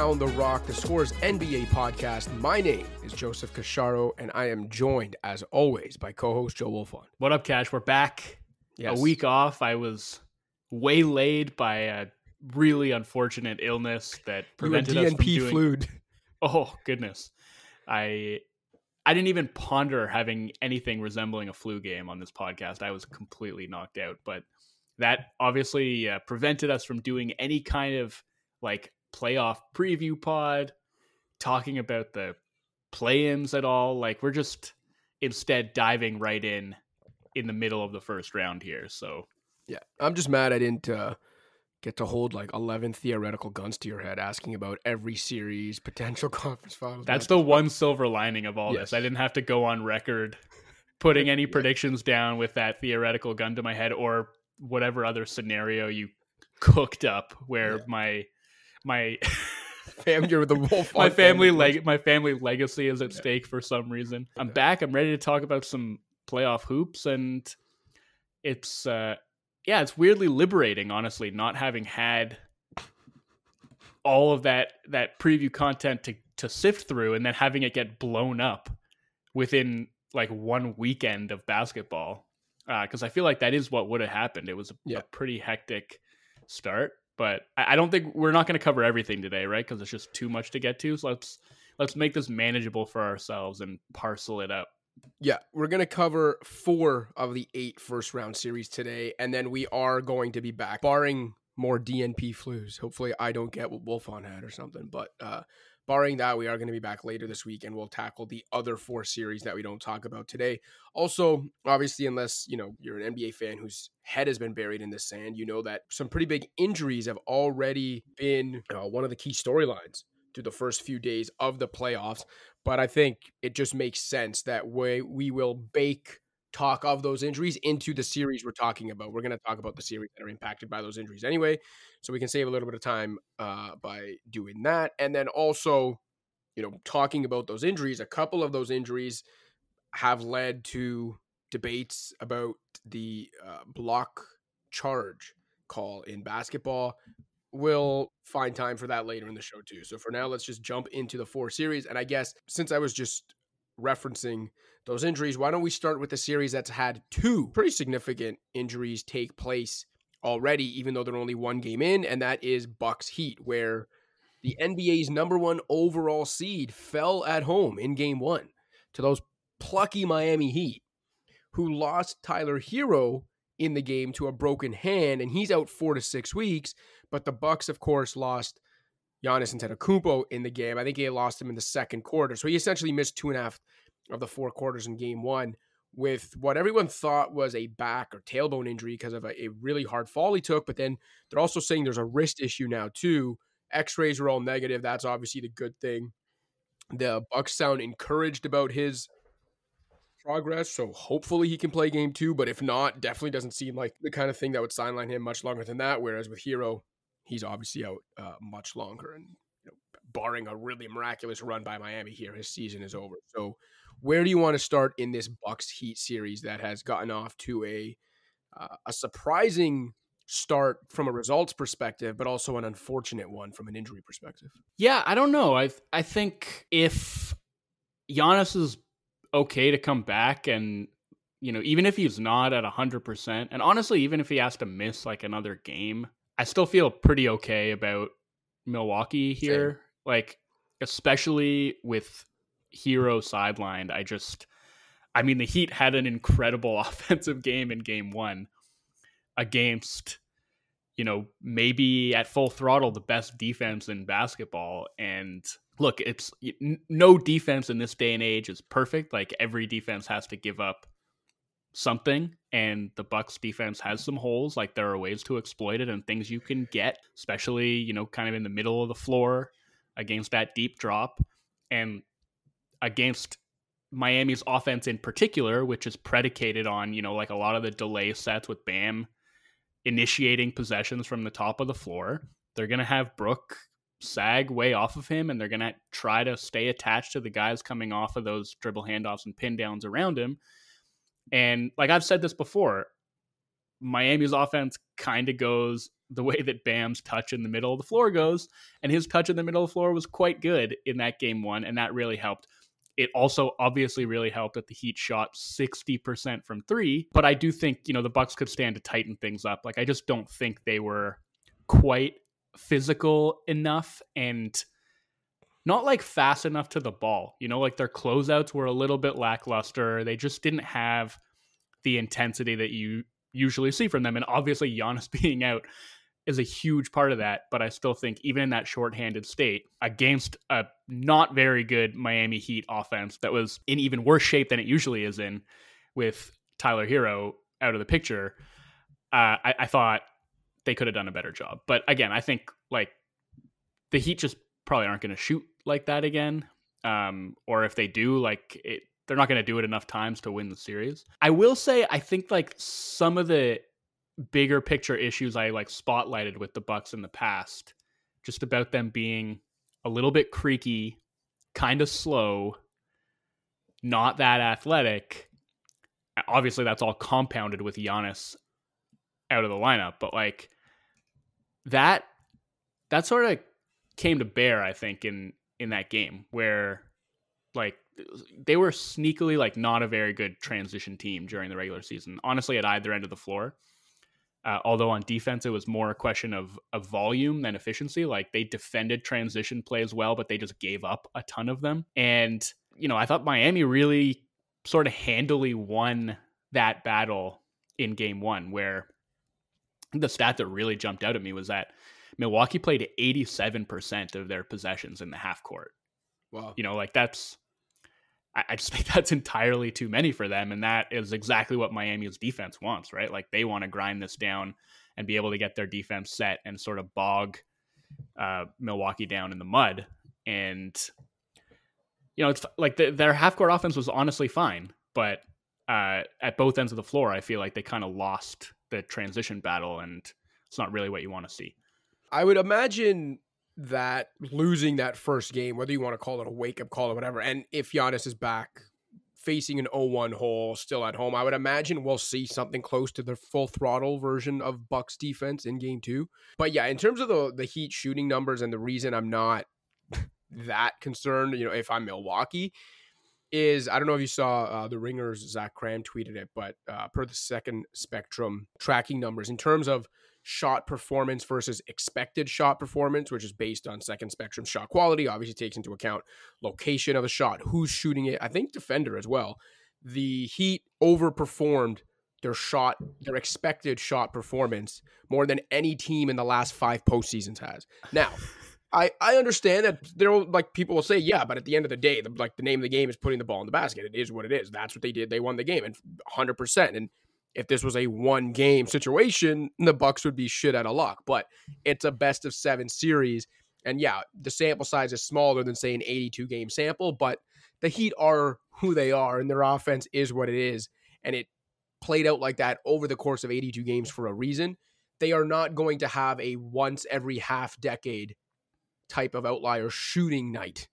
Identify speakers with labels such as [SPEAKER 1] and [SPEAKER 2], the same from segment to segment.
[SPEAKER 1] Pound the Rock, the Scores NBA podcast. My name is Joseph Casciaro, and I am joined, as always, by co-host Joe Wolfond.
[SPEAKER 2] What up, Cash? We're back.
[SPEAKER 1] Yes.
[SPEAKER 2] A week off. I was waylaid by a really unfortunate illness that
[SPEAKER 1] You were
[SPEAKER 2] prevented us from
[SPEAKER 1] DNP
[SPEAKER 2] doing.
[SPEAKER 1] flued.
[SPEAKER 2] Oh goodness, I I didn't even ponder having anything resembling a flu game on this podcast. I was completely knocked out, but that obviously uh, prevented us from doing any kind of like playoff preview pod, talking about the play-ins at all. Like we're just instead diving right in in the middle of the first round here. So
[SPEAKER 1] Yeah, I'm just mad I didn't uh, get to hold like 11 theoretical guns to your head asking about every series, potential conference finals.
[SPEAKER 2] That's the one silver lining of all
[SPEAKER 1] Yes.
[SPEAKER 2] this. I didn't have to go on record putting any predictions down with that theoretical gun to my head or whatever other scenario you cooked up where
[SPEAKER 1] Yeah.
[SPEAKER 2] my my
[SPEAKER 1] fam. You're the Wolf.
[SPEAKER 2] my family leg my family legacy is at stake for some reason. I'm
[SPEAKER 1] Yeah.
[SPEAKER 2] back. I'm ready to talk about some playoff hoops and it's uh yeah, it's weirdly liberating honestly not having had all of that that preview content to to sift through and then having it get blown up within like one weekend of basketball because I feel like that is what would have happened. It was a,
[SPEAKER 1] Yeah.
[SPEAKER 2] a pretty hectic start, but I, don't think we're not going to cover everything today, right? Because it's just too much to get to. So let's let's make this manageable for ourselves and parcel it up.
[SPEAKER 1] Yeah, we're going to cover four of the eight first round series today, and then we are going to be back, barring more DNP flus. Hopefully, I don't get what Wolfond had or something, but uh, barring that, we are going to be back later this week, and we'll tackle the other four series that we don't talk about today. Also, obviously, unless you know you're an NBA fan whose head has been buried in the sand, you know that some pretty big injuries have already been uh, one of the key storylines through the first few days of the playoffs but I think it just makes sense that way we will bake talk of those injuries into the series we're talking about. We're going to talk about the series that are impacted by those injuries anyway, so we can save a little bit of time uh, by doing that. And then also, you know, talking about those injuries. A couple of those injuries have led to debates about the uh, block charge call in basketball we'll find time for that later in the show too. So for now, let's just jump into the four series. And I guess since I was just referencing those injuries, why don't we start with the series that's had two pretty significant injuries take place already, even though they're only one game in, and that is Bucks Heat, where the NBA's number one overall seed fell at home in game one to those plucky Miami Heat, who lost Tyler Herro in the game to a broken hand, and he's out four to six weeks. But the Bucks, of course, lost Giannis Antetokounmpo in the game. I think they lost him in the second quarter, so he essentially missed two and a half of the four quarters in game one. With what everyone thought was a back or tailbone injury because of a, a really hard fall he took, but then they're also saying there's a wrist issue now too. X-rays were all negative. That's obviously the good thing. The Bucks sound encouraged about his progress, so hopefully he can play game two. But if not, definitely doesn't seem like the kind of thing that would sideline him much longer than that. Whereas with Herro, he's obviously out uh, much longer, and you know, barring a really miraculous run by Miami here, his season is over. So, where do you want to start in this Bucks Heat series that has gotten off to a uh, a surprising start from a results perspective, but also an unfortunate one from an injury perspective?
[SPEAKER 2] Yeah, I don't know. I I think if Giannis is okay to come back and you know, even if he's not at 100%, and honestly, even if he has to miss like another game, I still feel pretty okay about Milwaukee here. Like, especially with Herro sidelined, I just, I mean, the Heat had an incredible offensive game in game one against, you know, maybe at full throttle, the best defense in basketball. And look, it's no defense in this day and age is perfect. Like, every defense has to give up something and the bucks defense has some holes like there are ways to exploit it and things you can get especially you know kind of in the middle of the floor against that deep drop and against Miami's offense in particular which is predicated on you know like a lot of the delay sets with Bam initiating possessions from the top of the floor. They're going to have Brook sag way off of him and they're going to try to stay attached to the guys coming off of those dribble handoffs and pin downs around him and like I've said this before, Miami's offense kind of goes the way that Bam's touch in the middle of the floor goes, and his touch in the middle of the floor was quite good in that game one, and that really helped. It also obviously really helped that the Heat shot 60% from 3, but I do think, you know, the Bucks could stand to tighten things up. Like I just don't think they were quite physical enough and not like fast enough to the ball. You know, like their closeouts were a little bit lackluster. They just didn't have the intensity that you usually see from them. And obviously, Giannis being out is a huge part of that. But I still think, even in that shorthanded state, against a not very good Miami Heat offense that was in even worse shape than it usually is in, with Tyler Herro out of the picture, uh, I, I thought they could have done a better job. But again, I think like the Heat just probably aren't going to shoot like that again. Um, or if they do, like it, they're not going to do it enough times to win the series. I will say, I think like some of the bigger picture issues I like spotlighted with the Bucks in the past, just about them being a little bit creaky, kind of slow, not that athletic. Obviously, that's all compounded with Giannis out of the lineup, but like that that sort of came to bear, I think, in in that game where like they were sneakily like not a very good transition team during the regular season. Honestly, at either end of the floor. Uh, although on defense it was more a question of of volume than efficiency. Like they defended transition plays well, but they just gave up a ton of them. And you know, I thought Miami really sort of handily won that battle in game one, where the stat that really jumped out at me was that Milwaukee played 87% of their possessions in the half court.
[SPEAKER 1] Wow.
[SPEAKER 2] You know, like that's, I, I just think that's entirely too many for them. And that is exactly what Miami's defense wants, right? Like they want to grind this down and be able to get their defense set and sort of bog uh, Milwaukee down in the mud. And, you know, it's like the, their half court offense was honestly fine, but uh, at both ends of the floor, I feel like they kind of lost the transition battle, and it's not really what you want to see.
[SPEAKER 1] I would imagine that losing that first game, whether you want to call it a wake up call or whatever, and if Giannis is back facing an 0-1 hole still at home, I would imagine we'll see something close to the full throttle version of Bucks defense in game two. But yeah, in terms of the the Heat shooting numbers and the reason I'm not that concerned, you know, if I'm Milwaukee, is I don't know if you saw uh, the Ringers Zach Kram tweeted it, but uh, per the second spectrum tracking numbers in terms of shot performance versus expected shot performance, which is based on second spectrum shot quality, obviously takes into account location of the shot, who's shooting it. I think defender as well. The Heat overperformed their shot, their expected shot performance more than any team in the last five postseasons has. Now, I, I understand that there will like people will say yeah, but at the end of the day, the, like the name of the game is putting the ball in the basket. It is what it is. That's what they did. They won the game and 100. percent And if this was a one game situation, the Bucks would be shit out of luck. But it's a best of seven series, and yeah, the sample size is smaller than say an 82 game sample, but the Heat are who they are, and their offense is what it is, and it played out like that over the course of 82 games for a reason. They are not going to have a once every half decade type of outlier shooting night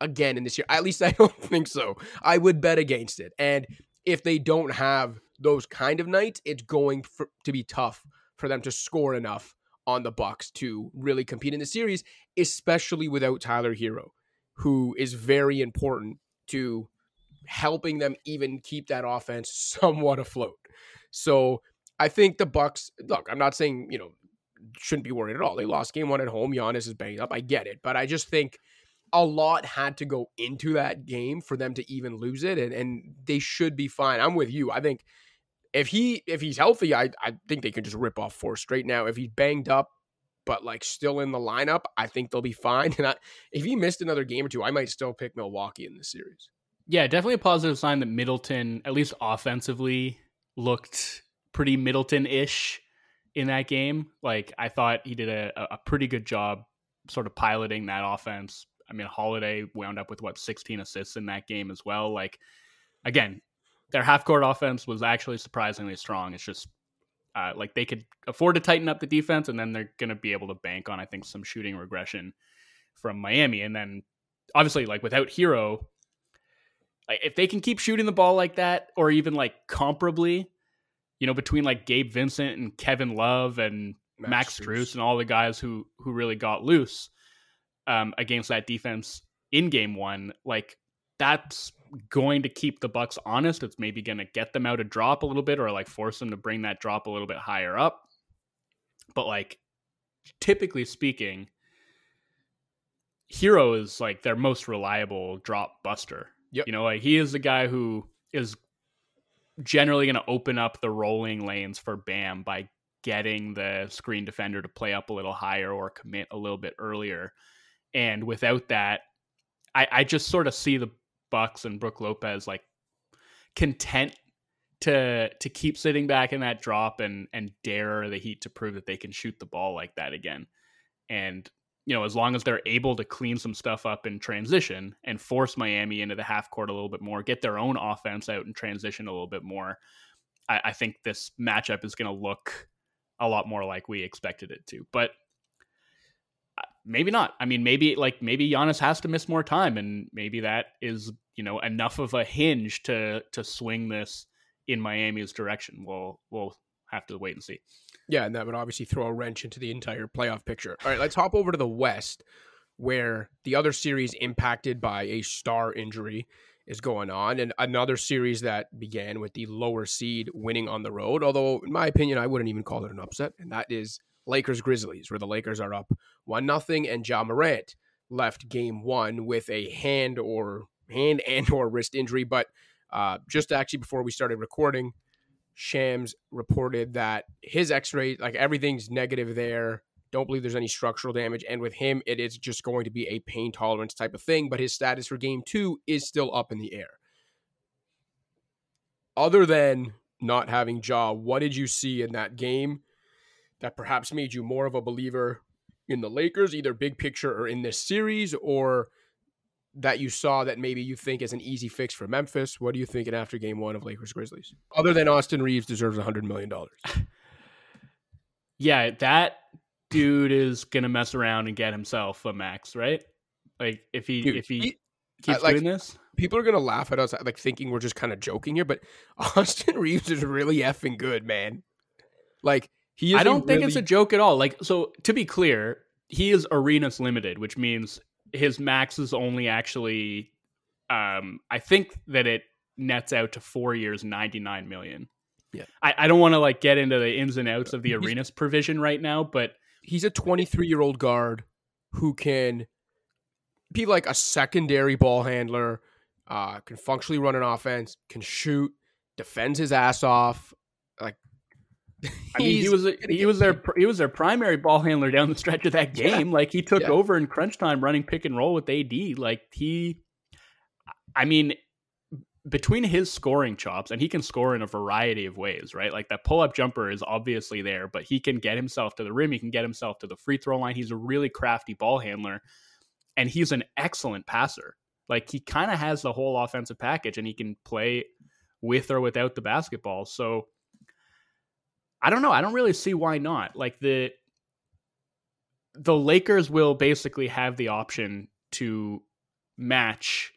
[SPEAKER 1] again in this year. At least I don't think so. I would bet against it. And if they don't have those kind of nights, it's going for, to be tough for them to score enough on the Bucks to really compete in the series, especially without Tyler Herro, who is very important to helping them even keep that offense somewhat afloat. So I think the Bucks. Look, I'm not saying you know shouldn't be worried at all. They lost game one at home. Giannis is banged up. I get it, but I just think a lot had to go into that game for them to even lose it, and and they should be fine. I'm with you. I think if he if he's healthy, I I think they can just rip off four straight. Now, if he's banged up, but like still in the lineup, I think they'll be fine. And I, if he missed another game or two, I might still pick Milwaukee in this series.
[SPEAKER 2] Yeah, definitely a positive sign that Middleton, at least offensively, looked pretty Middleton ish in that game. Like I thought he did a, a pretty good job sort of piloting that offense. I mean, Holiday wound up with what 16 assists in that game as well. Like again, their half court offense was actually surprisingly strong. It's just uh, like they could afford to tighten up the defense, and then they're going to be able to bank on, I think, some shooting regression from Miami. And then obviously, like without Herro, if they can keep shooting the ball like that, or even like comparably, you know, between like Gabe Vincent and Kevin Love and Max, Max Strus and all the guys who who really got loose um, against that defense in game one, like that's going to keep the Bucks honest. It's maybe going to get them out a drop a little bit or like force them to bring that drop a little bit higher up. But like typically speaking, Herro is like their most reliable drop buster. Yep. You know, like he is the guy who is generally going to open up the rolling lanes for Bam by getting the screen defender to play up a little higher or commit a little bit earlier. And without that, I, I just sort of see the Bucks and Brook Lopez like content to to keep sitting back in that drop and and dare the Heat to prove that they can shoot the ball like that again. And you know, as long as they're able to clean some stuff up in transition and force Miami into the half court a little bit more, get their own offense out and transition a little bit more, I, I think this matchup is going to look a lot more like we expected it to. But uh, maybe not. I mean, maybe like maybe Giannis has to miss more time, and maybe that is you know enough of a hinge to to swing this in Miami's direction. We'll we'll have to wait and see.
[SPEAKER 1] Yeah, and that would obviously throw a wrench into the entire playoff picture. All right, let's hop over to the West, where the other series impacted by a star injury is going on, and another series that began with the lower seed winning on the road. Although, in my opinion, I wouldn't even call it an upset, and that is Lakers Grizzlies, where the Lakers are up one nothing, and Ja Morant left Game One with a hand or hand and or wrist injury. But uh, just actually before we started recording, Shams reported that his x ray, like everything's negative there. Don't believe there's any structural damage. And with him, it is just going to be a pain tolerance type of thing. But his status for game two is still up in the air. Other than not having Ja, what did you see in that game that perhaps made you more of a believer in the Lakers, either big picture or in this series, or that you saw that maybe you think is an easy fix for Memphis? What are you think thinking after game one of Lakers Grizzlies? Other than Austin Reaves deserves a $100 million.
[SPEAKER 2] yeah, that dude is going to mess around and get himself a max, right? Like if he, dude, if he, he keeps like, doing this.
[SPEAKER 1] People are going to laugh at us like thinking we're just kind of joking here, but Austin Reaves is really effing good, man. Like he
[SPEAKER 2] I don't think really... it's a joke at all. Like so to be clear, he is Arenas limited, which means his max is only actually um I think that it nets out to four years, ninety nine million. Yeah. I, I don't want to like get into the ins and outs of the he's, Arenas provision right now, but
[SPEAKER 1] he's a twenty three year old guard who can be like a secondary ball handler, uh, can functionally run an offense, can shoot, defends his ass off. Like
[SPEAKER 2] I mean, he was he was their he was their primary ball handler down the stretch of that game. Yeah. Like he took yeah. over in crunch time, running pick and roll with AD. Like he, I mean, between his scoring chops, and he can score in a variety of ways, right? Like that pull up jumper is obviously there, but he can get himself to the rim. He can get himself to the free throw line. He's a really crafty ball handler, and he's an excellent passer. Like he kind of has the whole offensive package, and he can play with or without the basketball. So I don't know. I don't really see why not. Like the the Lakers will basically have the option to match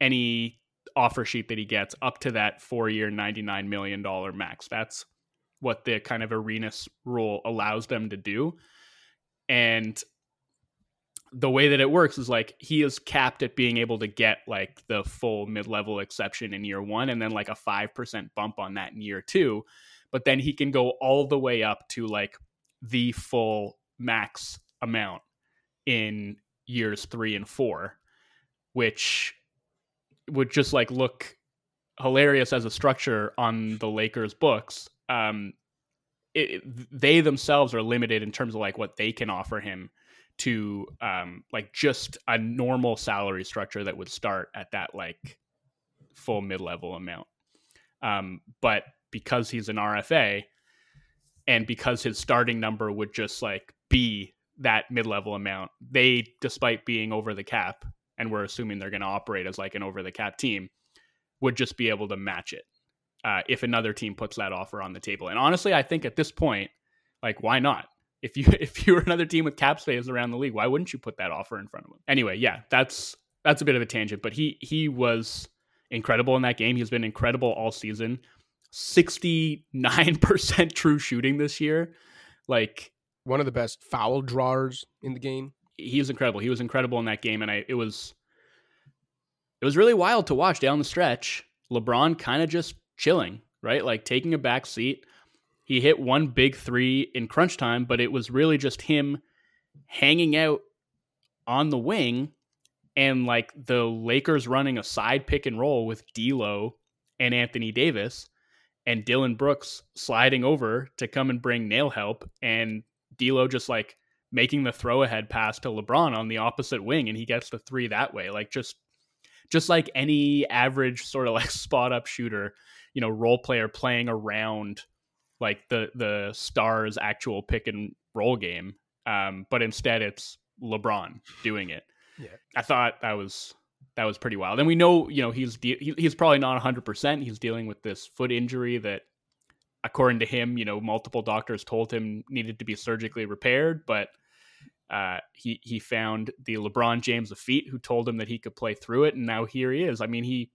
[SPEAKER 2] any offer sheet that he gets up to that four year, $99 million max. That's what the kind of Arenas rule allows them to do. And the way that it works is like he is capped at being able to get like the full mid level exception in year one and then like a 5% bump on that in year two but then he can go all the way up to like the full max amount in years three and four, which would just like look hilarious as a structure on the Lakers books. Um, it, they themselves are limited in terms of like what they can offer him to um, like just a normal salary structure that would start at that like full mid level amount. Um, but because he's an RFA and because his starting number would just like be that mid-level amount they despite being over the cap and we're assuming they're going to operate as like an over the cap team would just be able to match it uh, if another team puts that offer on the table. And honestly i think at this point like why not? If you if you're another team with cap space around the league why wouldn't you put that offer in front of them anyway yeah that's that's a bit of a tangent but he he was incredible in that game. He's been incredible all season 69% true shooting this year. Like
[SPEAKER 1] one of the best foul drawers in the game.
[SPEAKER 2] He was incredible. He was incredible in that game and I it was it was really wild to watch down the stretch. LeBron kind of just chilling, right? Like taking a back seat. He hit one big 3 in crunch time, but it was really just him hanging out on the wing and like the Lakers running a side pick and roll with D'Lo and Anthony Davis and Dillon Brooks sliding over to come and bring nail help and D'Lo just like making the throw ahead pass to LeBron on the opposite wing and he gets the three that way. Like just just like any average sort of like spot up shooter you know role player playing around like the the stars actual pick and roll game um but instead it's LeBron doing it.
[SPEAKER 1] Yeah.
[SPEAKER 2] I thought that was that was pretty wild. And we know, you know, he's de- he, he's probably not 100%. He's dealing with this foot injury that according to him, you know, multiple doctors told him needed to be surgically repaired, but uh, he he found the LeBron James of feet who told him that he could play through it, and now here he is. I mean, he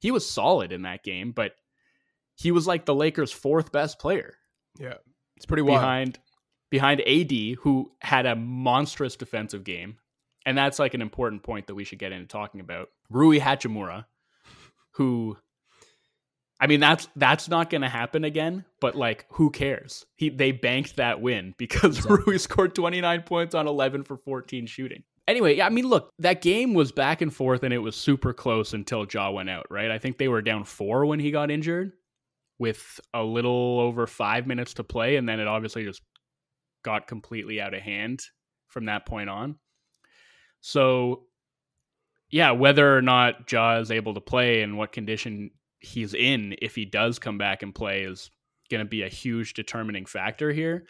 [SPEAKER 2] he was solid in that game, but he was like the Lakers' fourth best player.
[SPEAKER 1] Yeah, it's pretty wild.
[SPEAKER 2] Behind behind AD, who had a monstrous defensive game, and that's like an important point that we should get into talking about. Rui Hachimura, who I mean that's that's not going to happen again, but like who cares? He they banked that win because exactly. Rui scored 29 points on 11 for 14 shooting. Anyway, I mean look, that game was back and forth and it was super close until Ja went out, right? I think they were down 4 when he got injured with a little over 5 minutes to play and then it obviously just got completely out of hand from that point on. So, yeah, whether or not Ja is able to play and what condition he's in, if he does come back and play, is going to be a huge determining factor here.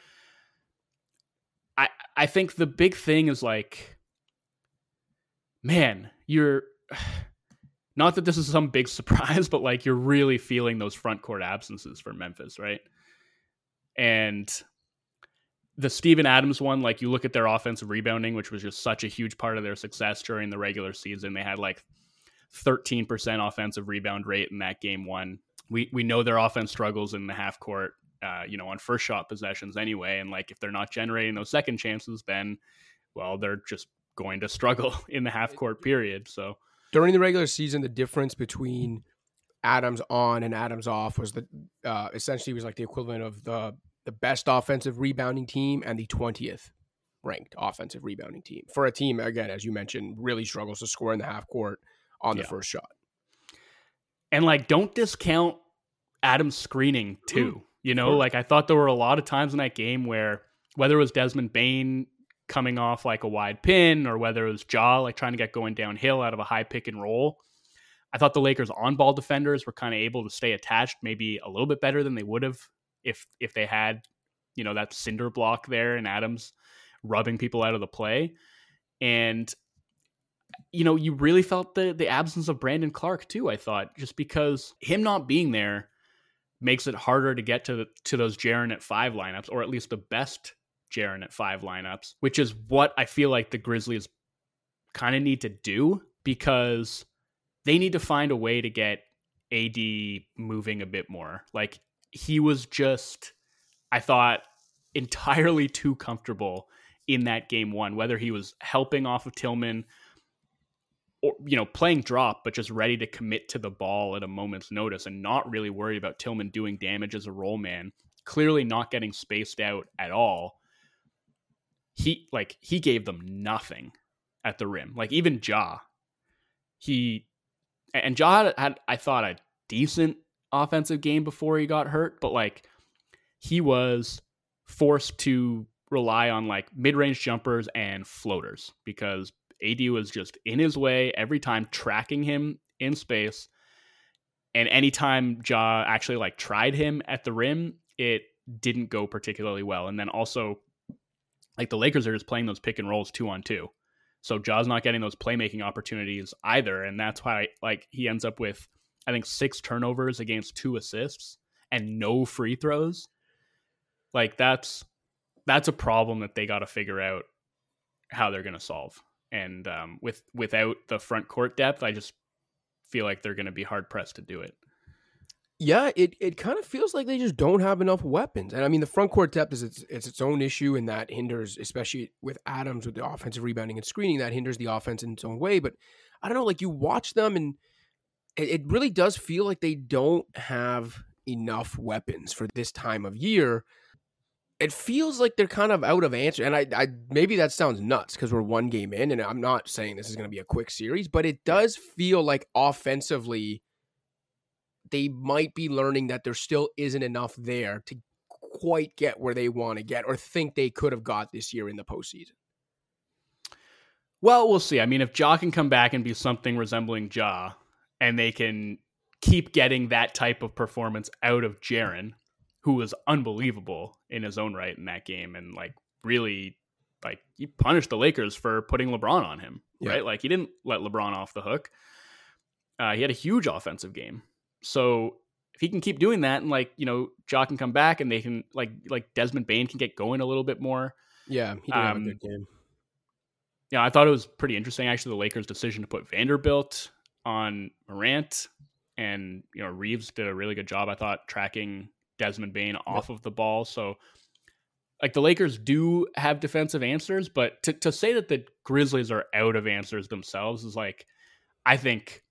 [SPEAKER 2] I I think the big thing is like, man, you're not that this is some big surprise, but like you're really feeling those front court absences for Memphis, right? And the Steven Adams one, like you look at their offensive rebounding, which was just such a huge part of their success during the regular season. They had like 13% offensive rebound rate in that game one. We we know their offense struggles in the half court, uh, you know, on first shot possessions anyway. And like if they're not generating those second chances, then well, they're just going to struggle in the half court period. So
[SPEAKER 1] during the regular season, the difference between Adams on and Adams off was the uh, essentially was like the equivalent of the the best offensive rebounding team and the 20th ranked offensive rebounding team for a team again as you mentioned really struggles to score in the half court on the yeah. first shot.
[SPEAKER 2] And like don't discount adam's screening too. Mm, you know like i thought there were a lot of times in that game where whether it was Desmond Bane coming off like a wide pin or whether it was Ja like trying to get going downhill out of a high pick and roll i thought the lakers on ball defenders were kind of able to stay attached maybe a little bit better than they would have if if they had you know that cinder block there and Adams rubbing people out of the play and you know you really felt the the absence of Brandon Clarke too I thought just because him not being there makes it harder to get to the, to those Jaren at 5 lineups or at least the best Jaren at 5 lineups which is what I feel like the Grizzlies kind of need to do because they need to find a way to get AD moving a bit more. Like he was just, I thought, entirely too comfortable in that game one, whether he was helping off of Tillman or, you know, playing drop, but just ready to commit to the ball at a moment's notice and not really worried about Tillman doing damage as a roll man, clearly not getting spaced out at all. He, like, he gave them nothing at the rim. Like, even Ja, he, and Ja had, had I thought, a decent offensive game before he got hurt, but like he was forced to rely on like mid-range jumpers and floaters because AD was just in his way every time tracking him in space. And anytime Ja actually like tried him at the rim, it didn't go particularly well. And then also like the Lakers are just playing those pick and rolls two on two. So Ja's not getting those playmaking opportunities either. And that's why like he ends up with I think six turnovers against two assists and no free throws. Like that's that's a problem that they got to figure out how they're going to solve. And um, with without the front court depth, I just feel like they're going to be hard pressed to do it.
[SPEAKER 1] Yeah, it, it kind of feels like they just don't have enough weapons. And I mean, the front court depth is its, it's its own issue, and that hinders, especially with Adams with the offensive rebounding and screening, that hinders the offense in its own way. But I don't know, like you watch them, and it, it really does feel like they don't have enough weapons for this time of year. It feels like they're kind of out of answer, and I, I maybe that sounds nuts because we're one game in, and I'm not saying this is going to be a quick series, but it does feel like offensively they might be learning that there still isn't enough there to quite get where they want to get or think they could have got this year in the postseason.
[SPEAKER 2] Well, we'll see. I mean, if Ja can come back and be something resembling Ja, and they can keep getting that type of performance out of Jaren, who was unbelievable in his own right in that game, and like really, like he punished the Lakers for putting LeBron on him, yeah. right? Like he didn't let LeBron off the hook. Uh, he had a huge offensive game. So if he can keep doing that and like, you know, Ja can come back and they can like like Desmond Bane can get going a little bit more.
[SPEAKER 1] Yeah, he did um, have a um, good game.
[SPEAKER 2] Yeah, I thought it was pretty interesting actually the Lakers' decision to put Vanderbilt on Morant and you know Reaves did a really good job I thought tracking Desmond Bane off of the ball. So like the Lakers do have defensive answers, but to, to say that the Grizzlies are out of answers themselves is like I think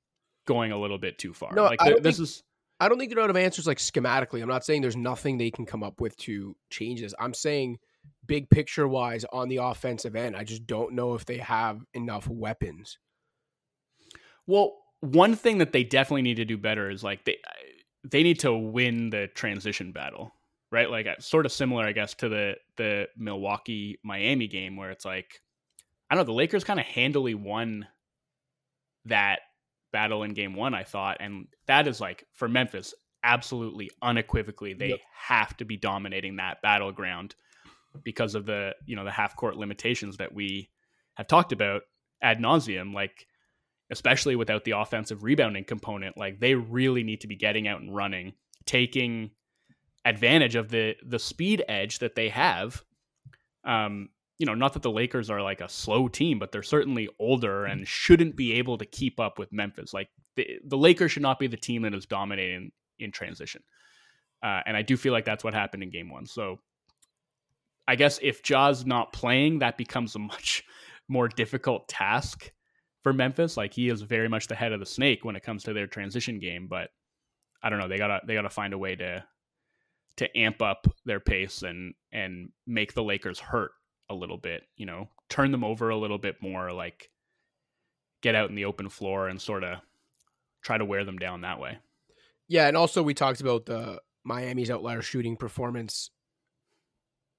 [SPEAKER 2] going a little bit too far.
[SPEAKER 1] No,
[SPEAKER 2] like
[SPEAKER 1] the, this think, is. I don't think they're out of answers like schematically. I'm not saying there's nothing they can come up with to change this. I'm saying big picture wise on the offensive end, I just don't know if they have enough weapons.
[SPEAKER 2] Well, one thing that they definitely need to do better is like they they need to win the transition battle, right? Like uh, sort of similar, I guess, to the the Milwaukee Miami game where it's like I don't know the Lakers kind of handily won that battle in game one, I thought. And that is like for Memphis, absolutely unequivocally, they yep. have to be dominating that battleground because of the, you know, the half court limitations that we have talked about ad nauseum. Like, especially without the offensive rebounding component, like they really need to be getting out and running, taking advantage of the the speed edge that they have. Um, you know, not that the Lakers are like a slow team, but they're certainly older and shouldn't be able to keep up with Memphis. Like the, the Lakers should not be the team that is dominating in transition. Uh, and I do feel like that's what happened in game one. So I guess if Ja's not playing, that becomes a much more difficult task for Memphis. Like he is very much the head of the snake when it comes to their transition game. But I don't know. They gotta they gotta find a way to to amp up their pace and and make the Lakers hurt a little bit, you know, turn them over a little bit more, like get out in the open floor and sort of try to wear them down that way.
[SPEAKER 1] Yeah, and also we talked about the Miami's outlier shooting performance.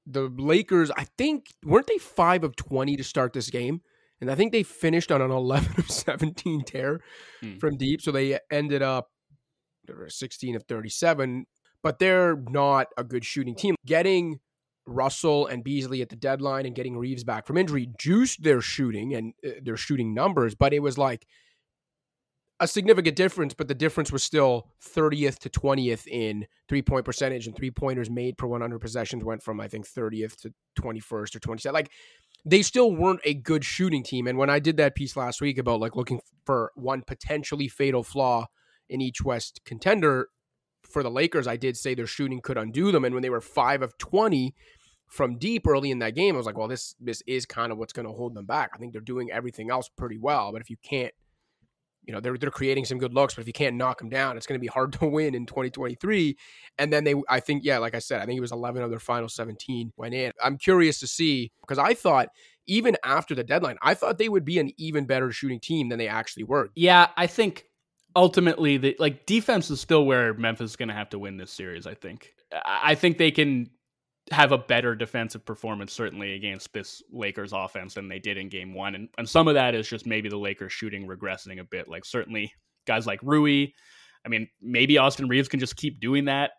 [SPEAKER 1] The Lakers, I think, weren't they five of twenty to start this game? And I think they finished on an eleven of seventeen tear hmm. from deep. So they ended up sixteen of thirty-seven. But they're not a good shooting team. Getting Russell and Beasley at the deadline and getting Reaves back from injury juiced their shooting and uh, their shooting numbers, but it was like a significant difference, but the difference was still 30th to 20th in three point percentage and three pointers made per 100 possessions went from, I think, 30th to 21st or 27th. Like they still weren't a good shooting team. And when I did that piece last week about like looking for one potentially fatal flaw in each West contender, for the Lakers, I did say their shooting could undo them. And when they were five of 20 from deep early in that game, I was like, well, this this is kind of what's going to hold them back. I think they're doing everything else pretty well. But if you can't, you know, they're they're creating some good looks, but if you can't knock them down, it's going to be hard to win in 2023. And then they, I think, yeah, like I said, I think it was 11 of their final 17 went in. I'm curious to see because I thought even after the deadline, I thought they would be an even better shooting team than they actually were.
[SPEAKER 2] Yeah, I think ultimately the like defense is still where Memphis is going to have to win this series. I think. I think they can have a better defensive performance certainly against this Lakers offense than they did in game one. And, and some of that is just maybe the Lakers shooting regressing a bit. Like certainly guys like Rui. I mean, maybe Austin Reaves can just keep doing that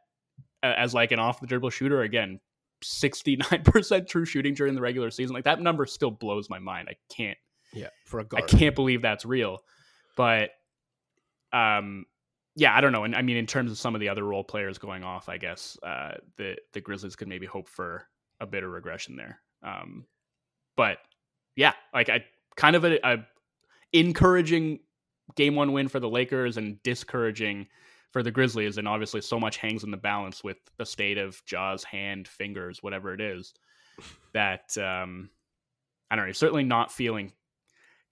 [SPEAKER 2] as like an off the dribble shooter. Again, 69% true shooting during the regular season. Like that number still blows my mind. I can't.
[SPEAKER 1] Yeah, for a guard.
[SPEAKER 2] I can't believe that's real. But um, yeah, I don't know. And I mean, in terms of some of the other role players going off, I guess uh, the the Grizzlies could maybe hope for a bit of regression there. Um, but yeah, like I kind of a, a encouraging game one win for the Lakers and discouraging for the Grizzlies, and obviously so much hangs in the balance with the state of Ja's hand, fingers, whatever it is, that um, I don't know. Certainly not feeling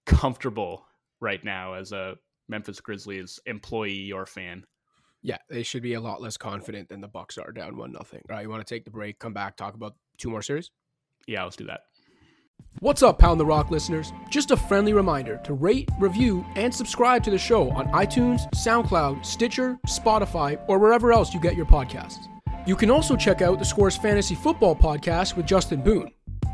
[SPEAKER 2] comfortable right now as a Memphis Grizzlies employee or fan.
[SPEAKER 1] Yeah, they should be a lot less confident than the Bucks are down one nothing. Right? You want to take the break, come back, talk about two more series?
[SPEAKER 2] Yeah, let's do that.
[SPEAKER 1] What's up, Pound the Rock listeners? Just a friendly reminder to rate, review, and subscribe to the show on iTunes, SoundCloud, Stitcher, Spotify, or wherever else you get your podcasts. You can also check out the Scores Fantasy Football podcast with Justin Boone.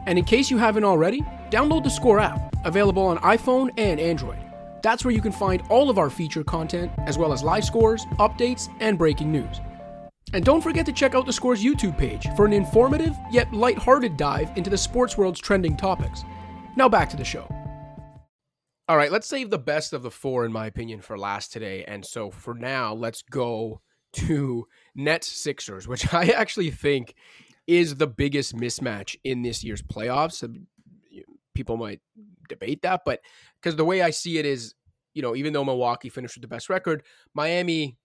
[SPEAKER 1] And in case you haven't already, download the Score app, available on iPhone and Android. That's where you can find all of our feature content, as well as live scores, updates, and breaking news. And don't forget to check out the Scores YouTube page for an informative yet light-hearted dive into the sports world's trending topics. Now back to the show. All right, let's save the best of the four, in my opinion, for last today. And so for now, let's go to Nets Sixers, which I actually think is the biggest mismatch in this year's playoffs. People might debate that, but because the way I see it is, you know, even though Milwaukee finished with the best record, Miami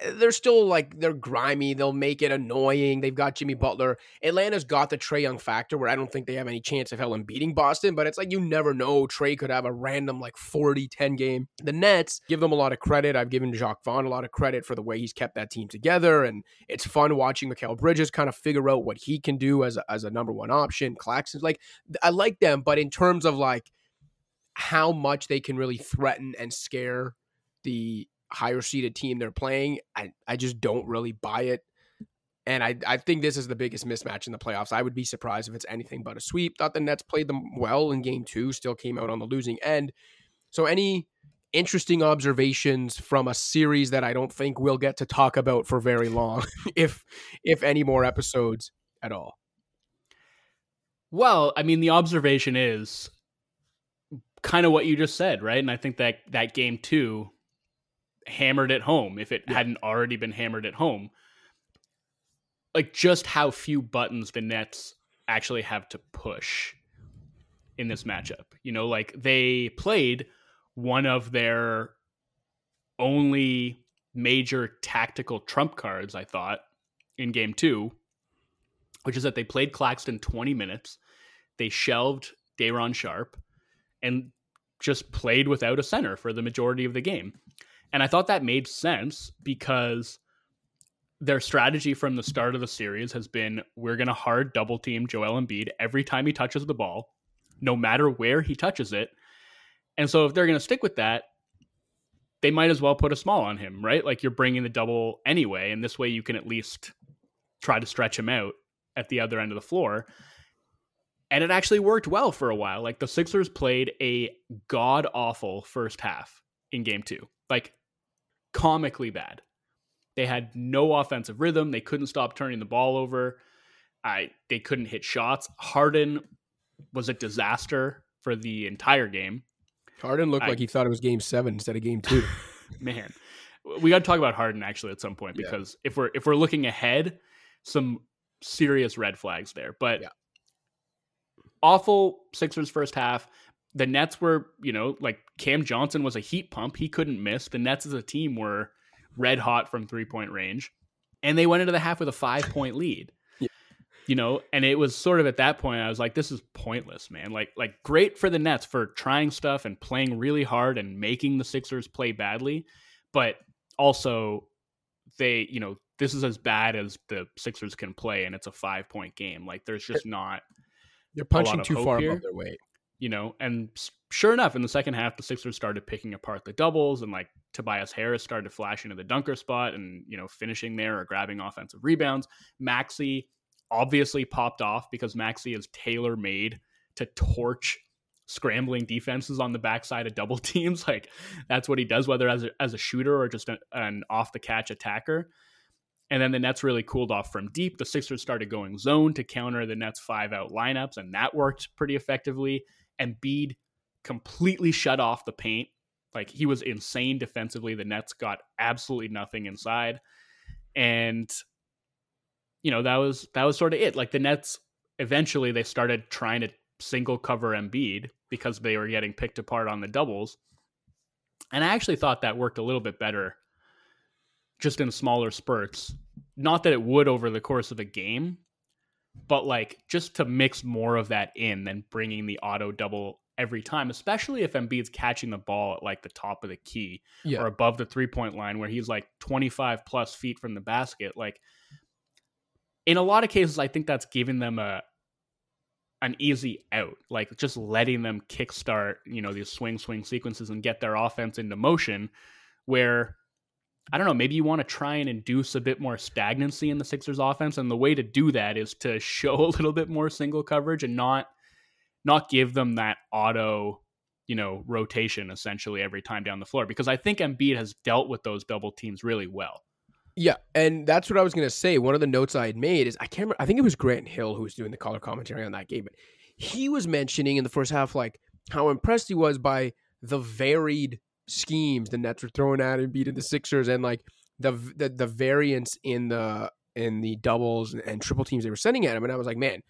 [SPEAKER 1] Eh, they're still like they're grimy. They'll make it annoying. They've got Jimmy Butler. Atlanta's got the Trae Young factor where I don't think they have any chance of hell in beating Boston, but it's like you never know. Trae could have a random like 40 10 game. The Nets give them a lot of credit. I've given Jacque Vaughn a lot of credit for the way he's kept that team together. And it's fun watching Mikal Bridges kind of figure out what he can do as a, as a number one option. Claxton's like, I like them, but in terms of like how much they can really threaten and scare the higher seeded team they're playing. I, I just don't really buy it. And I, I think this is the biggest mismatch in the playoffs. I would be surprised if it's anything but a sweep. Thought the Nets played them well in game two, still came out on the losing end. So, any interesting observations from a series that I don't think we'll get to talk about for very long, if if any more episodes at all?
[SPEAKER 2] Well, I mean, the observation is kind of what you just said, right? And I think that that game two hammered it home if it yeah. hadn't already been hammered at home. Like just how few buttons the Nets actually have to push in this matchup. You know, like they played one of their only major tactical trump cards, I thought, in game two, which is that they played Claxton 20 minutes. They shelved Day'Ron Sharpe, and just played without a center for the majority of the game. And I thought that made sense because their strategy from the start of the series has been we're going to hard double team Joel Embiid every time he touches the ball, no matter where he touches it. And so if they're going to stick with that, they might as well put a small on him, right? Like you're bringing the double anyway, and this way you can at least try to stretch him out at the other end of the floor. And it actually worked well for a while. Like the Sixers played a god awful first half in game two. Like comically bad. They had no offensive rhythm. They couldn't stop turning the ball over. I they couldn't hit shots. Harden was a disaster for the entire game.
[SPEAKER 1] Harden looked I, like he thought it was game 7 instead of game 2.
[SPEAKER 2] man. We got to talk about Harden actually at some point because yeah. if we're if we're looking ahead, some serious red flags there. But yeah. awful Sixers first half the Nets were, you know, like Cam Johnson was a heat pump. He couldn't miss. The Nets as a team were red hot from three point range. And they went into the half with a five point lead. Yeah. You know, and it was sort of at that point I was like, this is pointless, man. Like, like great for the Nets for trying stuff and playing really hard and making the Sixers play badly. But also they, you know, this is as bad as the Sixers can play, and it's a five point game. Like, there's just not.
[SPEAKER 1] They're punching too far here. above their weight
[SPEAKER 2] you know, and sure enough, in the second half, the Sixers started picking apart the doubles, and like Tobias Harris started flashing to the dunker spot and you know finishing there or grabbing offensive rebounds. Maxey obviously popped off because Maxey is tailor made to torch scrambling defenses on the backside of double teams. Like that's what he does, whether as a, as a shooter or just a, an off the catch attacker. And then the Nets really cooled off from deep. The Sixers started going zone to counter the Nets five out lineups, and that worked pretty effectively. Embiid completely shut off the paint. Like he was insane defensively. The Nets got absolutely nothing inside. And you know, that was that was sort of it. Like the Nets eventually they started trying to single cover Embiid because they were getting picked apart on the doubles. And I actually thought that worked a little bit better just in smaller spurts. Not that it would over the course of a game, but like just to mix more of that in than bringing the auto double every time, especially if Embiid's catching the ball at like the top of the key yeah. or above the three point line where he's like 25 plus feet from the basket. Like in a lot of cases, I think that's giving them a an easy out, like just letting them kickstart, you know, these swing swing sequences and get their offense into motion where I don't know, maybe you want to try and induce a bit more stagnancy in the Sixers offense and the way to do that is to show a little bit more single coverage and not not give them that auto, you know, rotation essentially every time down the floor because I think Embiid has dealt with those double teams really well.
[SPEAKER 1] Yeah, and that's what I was going to say. One of the notes I had made is I can't remember, I think it was Grant Hill who was doing the color commentary on that game, but he was mentioning in the first half like how impressed he was by the varied schemes the Nets were throwing at and beating the Sixers and like the the, the variance in the in the doubles and, and triple teams they were sending at him and I was like, man,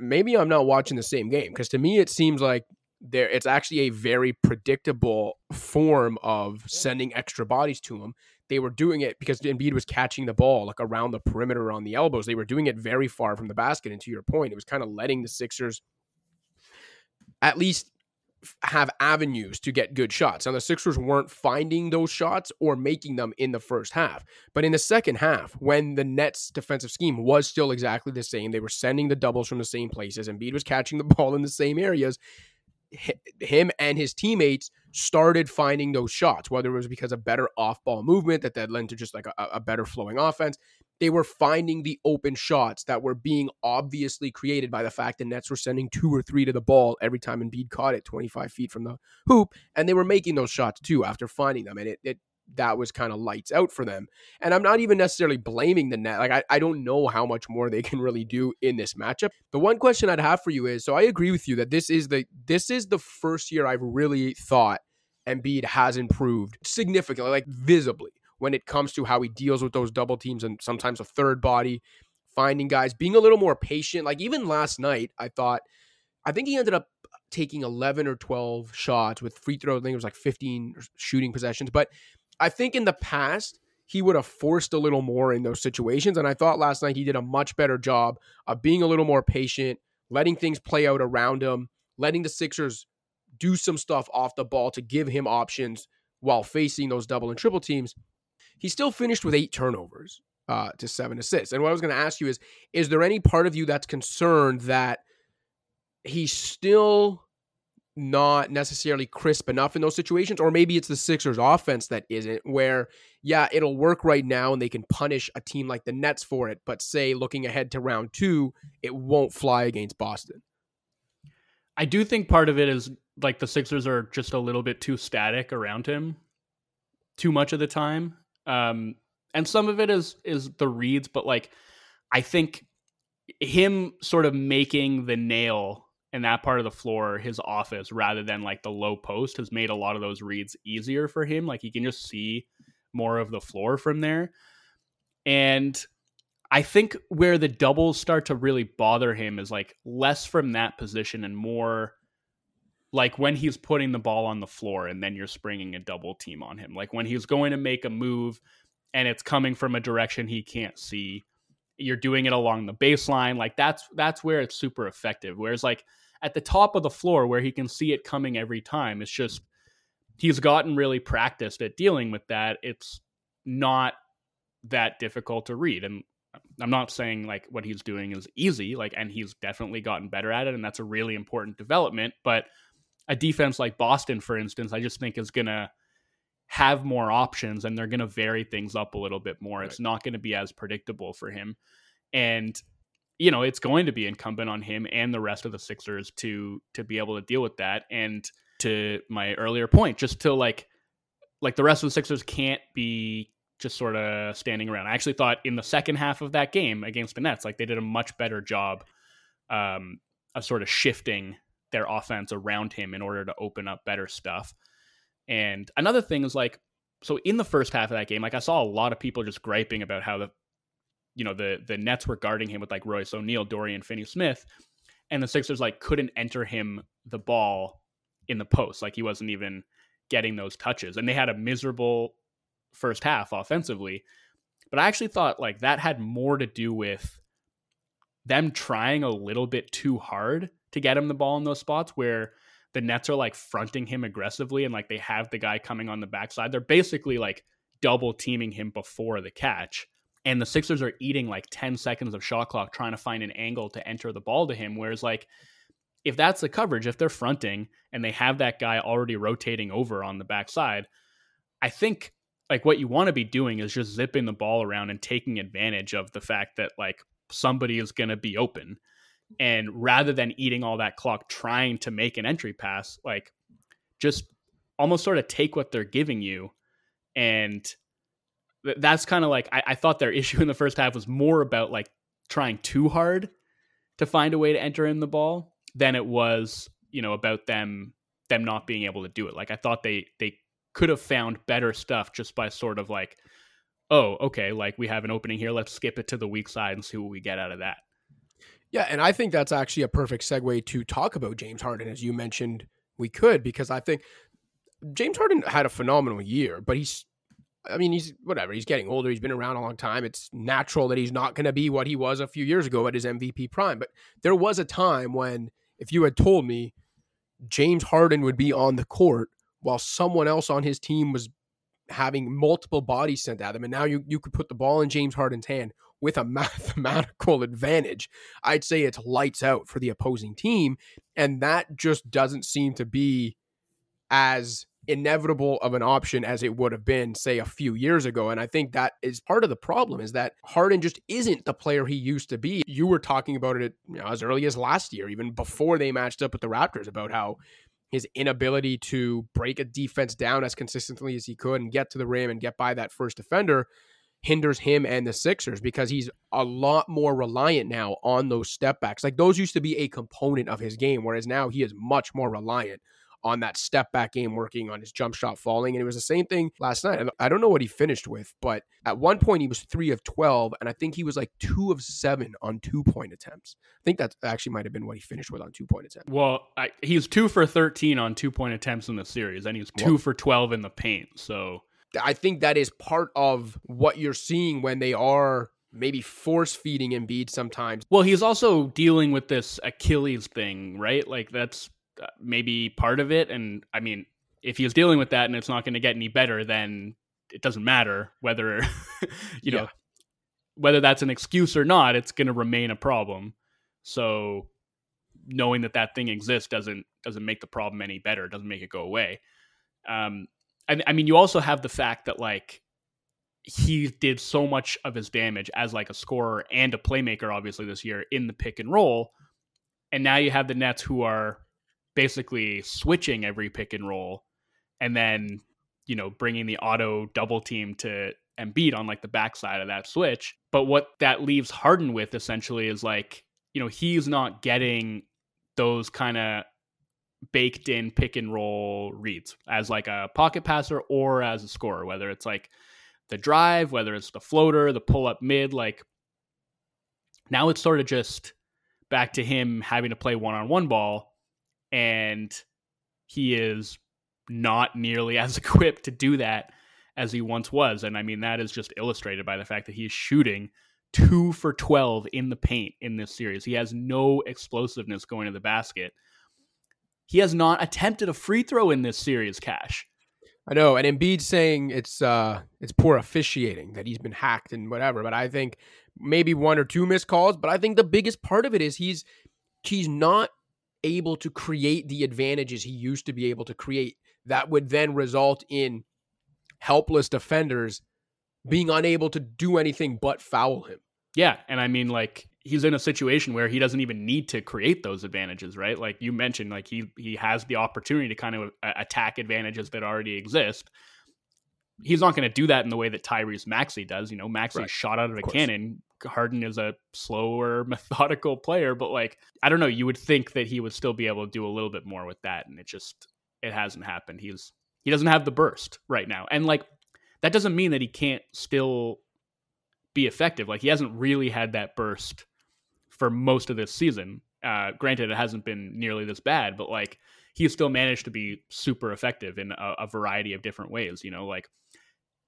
[SPEAKER 1] maybe I'm not watching the same game because to me it seems like there it's actually a very predictable form of sending extra bodies to him. They were doing it because Embiid was catching the ball like around the perimeter on the elbows. They were doing it very far from the basket. And to your point, it was kind of letting the Sixers at least have avenues to get good shots. Now the Sixers weren't finding those shots or making them in the first half. But in the second half, when the Nets defensive scheme was still exactly the same, they were sending the doubles from the same places, and Embiid was catching the ball in the same areas. Him and his teammates started finding those shots, whether it was because of better off ball movement that that led to just like a, a better flowing offense they were finding the open shots that were being obviously created by the fact the Nets were sending two or three to the ball every time Embiid caught it 25 feet from the hoop. And they were making those shots too after finding them. And it, it that was kind of lights out for them. And I'm not even necessarily blaming the net. Like, I, I don't know how much more they can really do in this matchup. The one question I'd have for you is so I agree with you that this is the this is the first year I've really thought Embiid has improved significantly, like visibly when it comes to how he deals with those double teams and sometimes a third body, finding guys, being a little more patient. Like even last night, I thought, I think he ended up taking 11 or 12 shots with free throw. I think it was like 15 shooting possessions. But I think in the past, he would have forced a little more in those situations. And I thought last night he did a much better job of being a little more patient, letting things play out around him, letting the Sixers do some stuff off the ball to give him options while facing those double and triple teams he still finished with eight turnovers uh, to seven assists. And what I was going to ask you is, is there any part of you that's concerned that he's still not necessarily crisp enough in those situations, or maybe it's the Sixers offense that isn't, where, yeah, it'll work right now and they can punish a team like the Nets for it, but say looking ahead to round two, it won't fly against Boston.
[SPEAKER 2] I do think part of it is like the Sixers are just a little bit too static around him too much of the time. Um, and some of it is is the reads, but like I think him sort of making the nail in that part of the floor his office rather than like the low post has made a lot of those reads easier for him. Like he can just see more of the floor from there. And I think where the doubles start to really bother him is like less from that position and more like when he's putting the ball on the floor and then you're springing a double team on him. Like when he's going to make a move and it's coming from a direction he can't see. You're doing it along the baseline. Like that's that's where it's super effective. Whereas like at the top of the floor where he can see it coming every time, it's just he's gotten really practiced at dealing with that. It's not that difficult to read. And I'm not saying like what he's doing is easy, like and he's definitely gotten better at it and that's a really important development, but a defense like Boston, for instance, I just think is going to have more options and they're going to vary things up a little bit more. Right. It's not going to be as predictable for him. And you know, it's going to be incumbent on him and the rest of the Sixers to to be able to deal with that and to my earlier point, just to like like the rest of the Sixers can't be just sort of standing around. I actually thought in the second half of that game against the Nets, like they did a much better job um, of sort of shifting their offense around him in order to open up better stuff. And another thing is like, so in the first half of that game, like I saw a lot of people just griping about how the, you know, the the Nets were guarding him with like Royce O'Neale, Dorian Finney-Smith, and the Sixers like couldn't enter him the ball in the post, like he wasn't even getting those touches, and they had a miserable first half offensively. But I actually thought like that had more to do with them trying a little bit too hard to get him the ball in those spots where the Nets are like fronting him aggressively and like they have the guy coming on the backside. They're basically like double teaming him before the catch. And the Sixers are eating like 10 seconds of shot clock trying to find an angle to enter the ball to him. Whereas, like, if that's the coverage, if they're fronting and they have that guy already rotating over on the backside, I think like what you want to be doing is just zipping the ball around and taking advantage of the fact that like somebody is going to be open. And rather than eating all that clock trying to make an entry pass, like just almost sort of take what they're giving you. And that's kind of like, I, I thought their issue in the first half was more about like trying too hard to find a way to enter in the ball than it was, you know, about them them not being able to do it. Like I thought they they could have found better stuff just by sort of like, oh, okay, like we have an opening here, let's skip it to the weak side and see what we get out of that.
[SPEAKER 1] Yeah, and I think that's actually a perfect segue to talk about James Harden, as you mentioned we could, because I think James Harden had a phenomenal year, but he's I mean, he's whatever. He's getting older. He's been around a long time. It's natural that he's not going to be what he was a few years ago at his MVP prime. But there was a time when, if you had told me James Harden would be on the court while someone else on his team was having multiple bodies sent at him. And now you, you could put the ball in James Harden's hand with a mathematical advantage. I'd say it's lights out for the opposing team. And that just doesn't seem to be as inevitable of an option as it would have been, say, a few years ago. And I think that is part of the problem is that Harden just isn't the player he used to be. You were talking about it you know, as early as last year, even before they matched up with the Raptors, about how his inability to break a defense down as consistently as he could and get to the rim and get by that first defender hinders him and the Sixers because he's a lot more reliant now on those step backs. Like those used to be a component of his game, whereas now he is much more reliant on that step back game, working on his jump shot falling. And it was the same thing last night. I don't know what he finished with, but at one point he was three of 12, and I think he was like two of seven on two point attempts. I think that actually might have been what he finished with on two point attempts.
[SPEAKER 2] Well, I, he was two for 13 on two point attempts in the series, and he was two for 12 in the paint. So
[SPEAKER 1] I think that is part of what you're seeing when they are maybe force feeding Embiid sometimes.
[SPEAKER 2] Well, he's also dealing with this Achilles thing, right? Like that's uh, maybe part of it. And I mean, if he's dealing with that and it's not going to get any better, then it doesn't matter whether, you know, yeah. whether that's an excuse or not, it's going to remain a problem. So knowing that that thing exists doesn't, doesn't make the problem any better. Doesn't make it go away. Um, I, I mean, you also have the fact that like he did so much of his damage as like a scorer and a playmaker, obviously this year in the pick and roll. And now you have the Nets who are basically switching every pick and roll and then, you know, bringing the auto double team to Embiid on like the backside of that switch. But what that leaves Harden with essentially is like, you know, he's not getting those kind of baked in pick and roll reads as like a pocket passer or as a scorer, whether it's like the drive, whether it's the floater, the pull up mid, like now it's sort of just back to him having to play one on one ball and he is not nearly as equipped to do that as he once was. And I mean, that is just illustrated by the fact that he is shooting two for 12 in the paint in this series. He has no explosiveness going to the basket. He has not attempted a free throw in this series, Cash.
[SPEAKER 1] I know, and Embiid saying it's uh it's poor officiating that he's been hacked and whatever. But I think maybe one or two missed calls. But I think the biggest part of it is he's he's not able to create the advantages he used to be able to create that would then result in helpless defenders being unable to do anything but foul him.
[SPEAKER 2] Yeah, and I mean like he's in a situation where he doesn't even need to create those advantages, right? Like you mentioned like he he has the opportunity to kind of uh, attack advantages that already exist. He's not going to do that in the way that Tyrese Maxey does. You know, Maxey right. shot out of a of cannon. Harden is a slower, methodical player, but like I don't know, you would think that he would still be able to do a little bit more with that, and it just it hasn't happened. He's he doesn't have the burst right now, and like that doesn't mean that he can't still be effective. Like he hasn't really had that burst for most of this season. Uh, granted, it hasn't been nearly this bad, but like he's still managed to be super effective in a, a variety of different ways. You know, like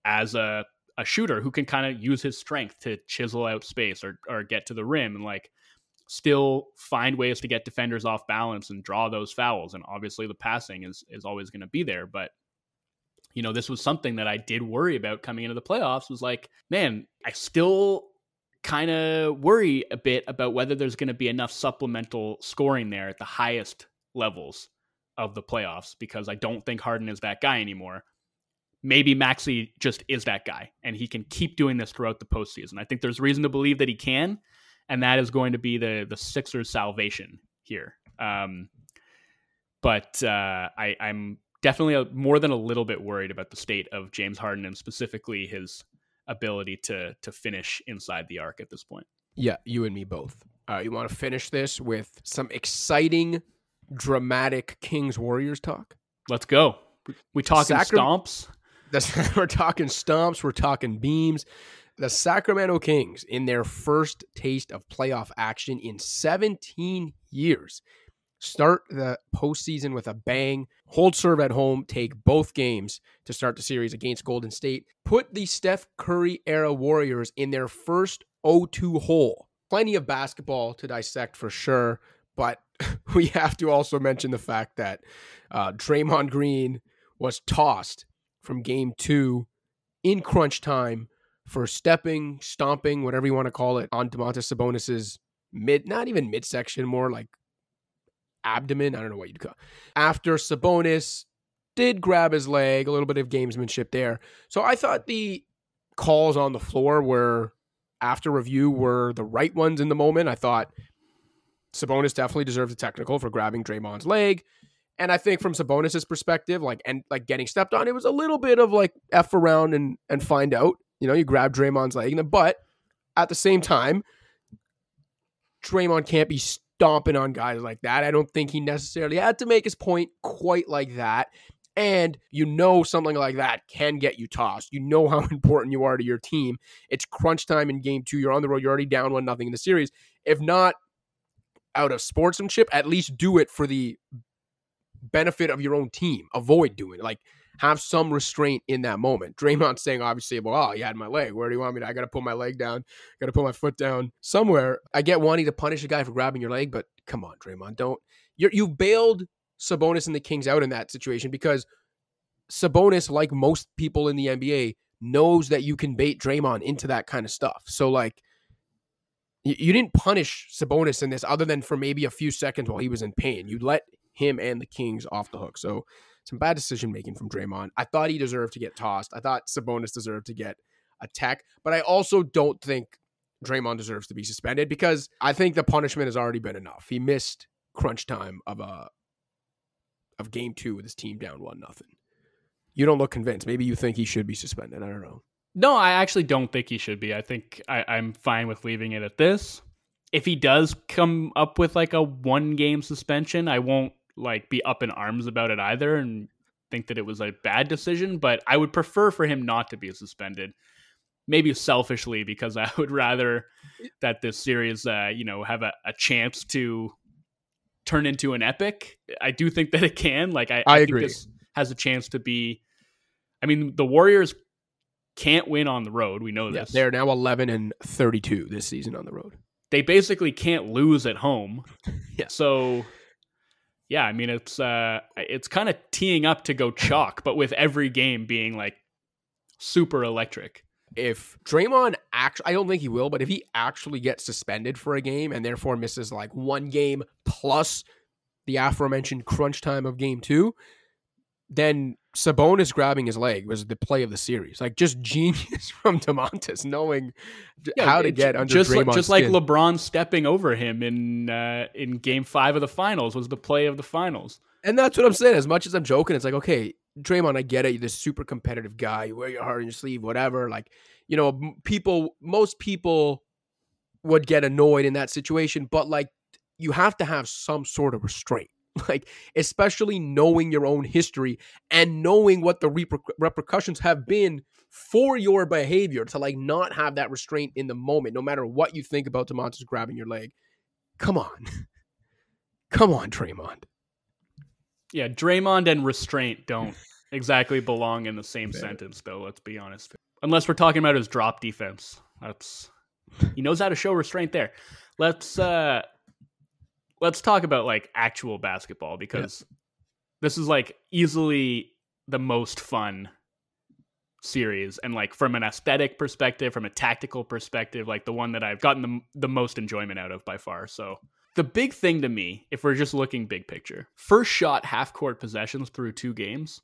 [SPEAKER 2] as a a shooter who can kind of use his strength to chisel out space or or get to the rim and like still find ways to get defenders off balance and draw those fouls. And obviously the passing is is always going to be there, but you know, this was something that I did worry about coming into the playoffs was like, man, I still kind of worry a bit about whether there's going to be enough supplemental scoring there at the highest levels of the playoffs because I don't think Harden is that guy anymore. Maybe Maxey just is that guy and he can keep doing this throughout the postseason. I think there's reason to believe that he can, and that is going to be the the Sixers' salvation here. Um, but uh, I, I'm definitely a, more than a little bit worried about the state of James Harden and specifically his ability to to finish inside the arc at this point.
[SPEAKER 1] Yeah, you and me both. Uh, you want to finish this with some exciting, dramatic Kings Warriors talk?
[SPEAKER 2] Let's go. We talking Sacra- stomps.
[SPEAKER 1] The, we're talking stomps. We're talking beams. The Sacramento Kings, in their first taste of playoff action in 17 years, start the postseason with a bang, hold serve at home, take both games to start the series against Golden State, put the Steph Curry era Warriors in their first 0 2 hole. Plenty of basketball to dissect for sure, but we have to also mention the fact that uh, Draymond Green was tossed from game two in crunch time for stepping, stomping, whatever you want to call it, on Domantas Sabonis's mid, not even midsection, more like abdomen. I don't know what you'd call. After Sabonis did grab his leg, a little bit of gamesmanship there. So I thought the calls on the floor were after review were the right ones in the moment. I thought Sabonis definitely deserved a technical for grabbing Draymond's leg. And I think from Sabonis's perspective, like and like getting stepped on, it was a little bit of like F around and and find out. You know, you grab Draymond's leg, but at the same time, Draymond can't be stomping on guys like that. I don't think he necessarily had to make his point quite like that. And you know something like that can get you tossed. You know how important you are to your team. It's crunch time in game two. You're on the road. You're already down one nothing in the series. If not out of sportsmanship, at least do it for the benefit of your own team. Avoid doing it. Like have some restraint in that moment. Draymond saying, obviously, well, oh, you had my leg. Where do you want me to? I got to put my leg down. Got to put my foot down somewhere. I get wanting to punish a guy for grabbing your leg, but come on, Draymond, don't. You're, you bailed Sabonis and the Kings out in that situation because Sabonis, like most people in the NBA, knows that you can bait Draymond into that kind of stuff. So, like, you, you didn't punish Sabonis in this other than for maybe a few seconds while he was in pain. You let him and the Kings off the hook. So some bad decision making from Draymond. I thought he deserved to get tossed. I thought Sabonis deserved to get a tech, but I also don't think Draymond deserves to be suspended because I think the punishment has already been enough. He missed crunch time of a of game two with his team down one nothing. You don't look convinced. Maybe you think he should be suspended. I don't know.
[SPEAKER 2] No, I actually don't think he should be. I think I, I'm fine with leaving it at this. If he does come up with like a one game suspension, I won't like be up in arms about it either and think that it was a bad decision, but I would prefer for him not to be suspended. Maybe selfishly because I would rather that this series, uh, you know, have a, a chance to turn into an epic. I do think that it can. Like I,
[SPEAKER 1] I, I agree.
[SPEAKER 2] this has a chance to be. I mean, the Warriors can't win on the road. We know this.
[SPEAKER 1] Yeah, they're now eleven and thirty-two this season on the road.
[SPEAKER 2] They basically can't lose at home.
[SPEAKER 1] yeah.
[SPEAKER 2] So yeah, I mean it's uh it's kind of teeing up to go chalk, but with every game being like super electric.
[SPEAKER 1] If Draymond actually, I don't think he will, but if he actually gets suspended for a game and therefore misses like one game plus the aforementioned crunch time of game two, then Sabonis grabbing his leg was the play of the series. Like just genius from Domantas knowing yeah, how to get under
[SPEAKER 2] just
[SPEAKER 1] Draymond's
[SPEAKER 2] like, just
[SPEAKER 1] skin.
[SPEAKER 2] like LeBron stepping over him in uh, in Game Five of the Finals was the play of the finals.
[SPEAKER 1] And that's what I'm saying. As much as I'm joking, it's like okay, Draymond, I get it. You're this super competitive guy. You wear your heart on your sleeve, whatever. Like you know, people, most people would get annoyed in that situation, but like you have to have some sort of restraint like especially knowing your own history and knowing what the reper- repercussions have been for your behavior to like not have that restraint in the moment no matter what you think about Domantas grabbing your leg come on come on Draymond
[SPEAKER 2] yeah Draymond and restraint don't exactly belong in the same sentence, though. Let's be honest. Unless we're talking about his drop defense, that's he knows how to show restraint there. Let's uh let's talk about like actual basketball because yeah. this is like easily the most fun series. And like from an aesthetic perspective from a tactical perspective like the one that i've gotten the, the most enjoyment out of by far. So the big thing to me if we're just looking big picture first shot half court possessions through two games.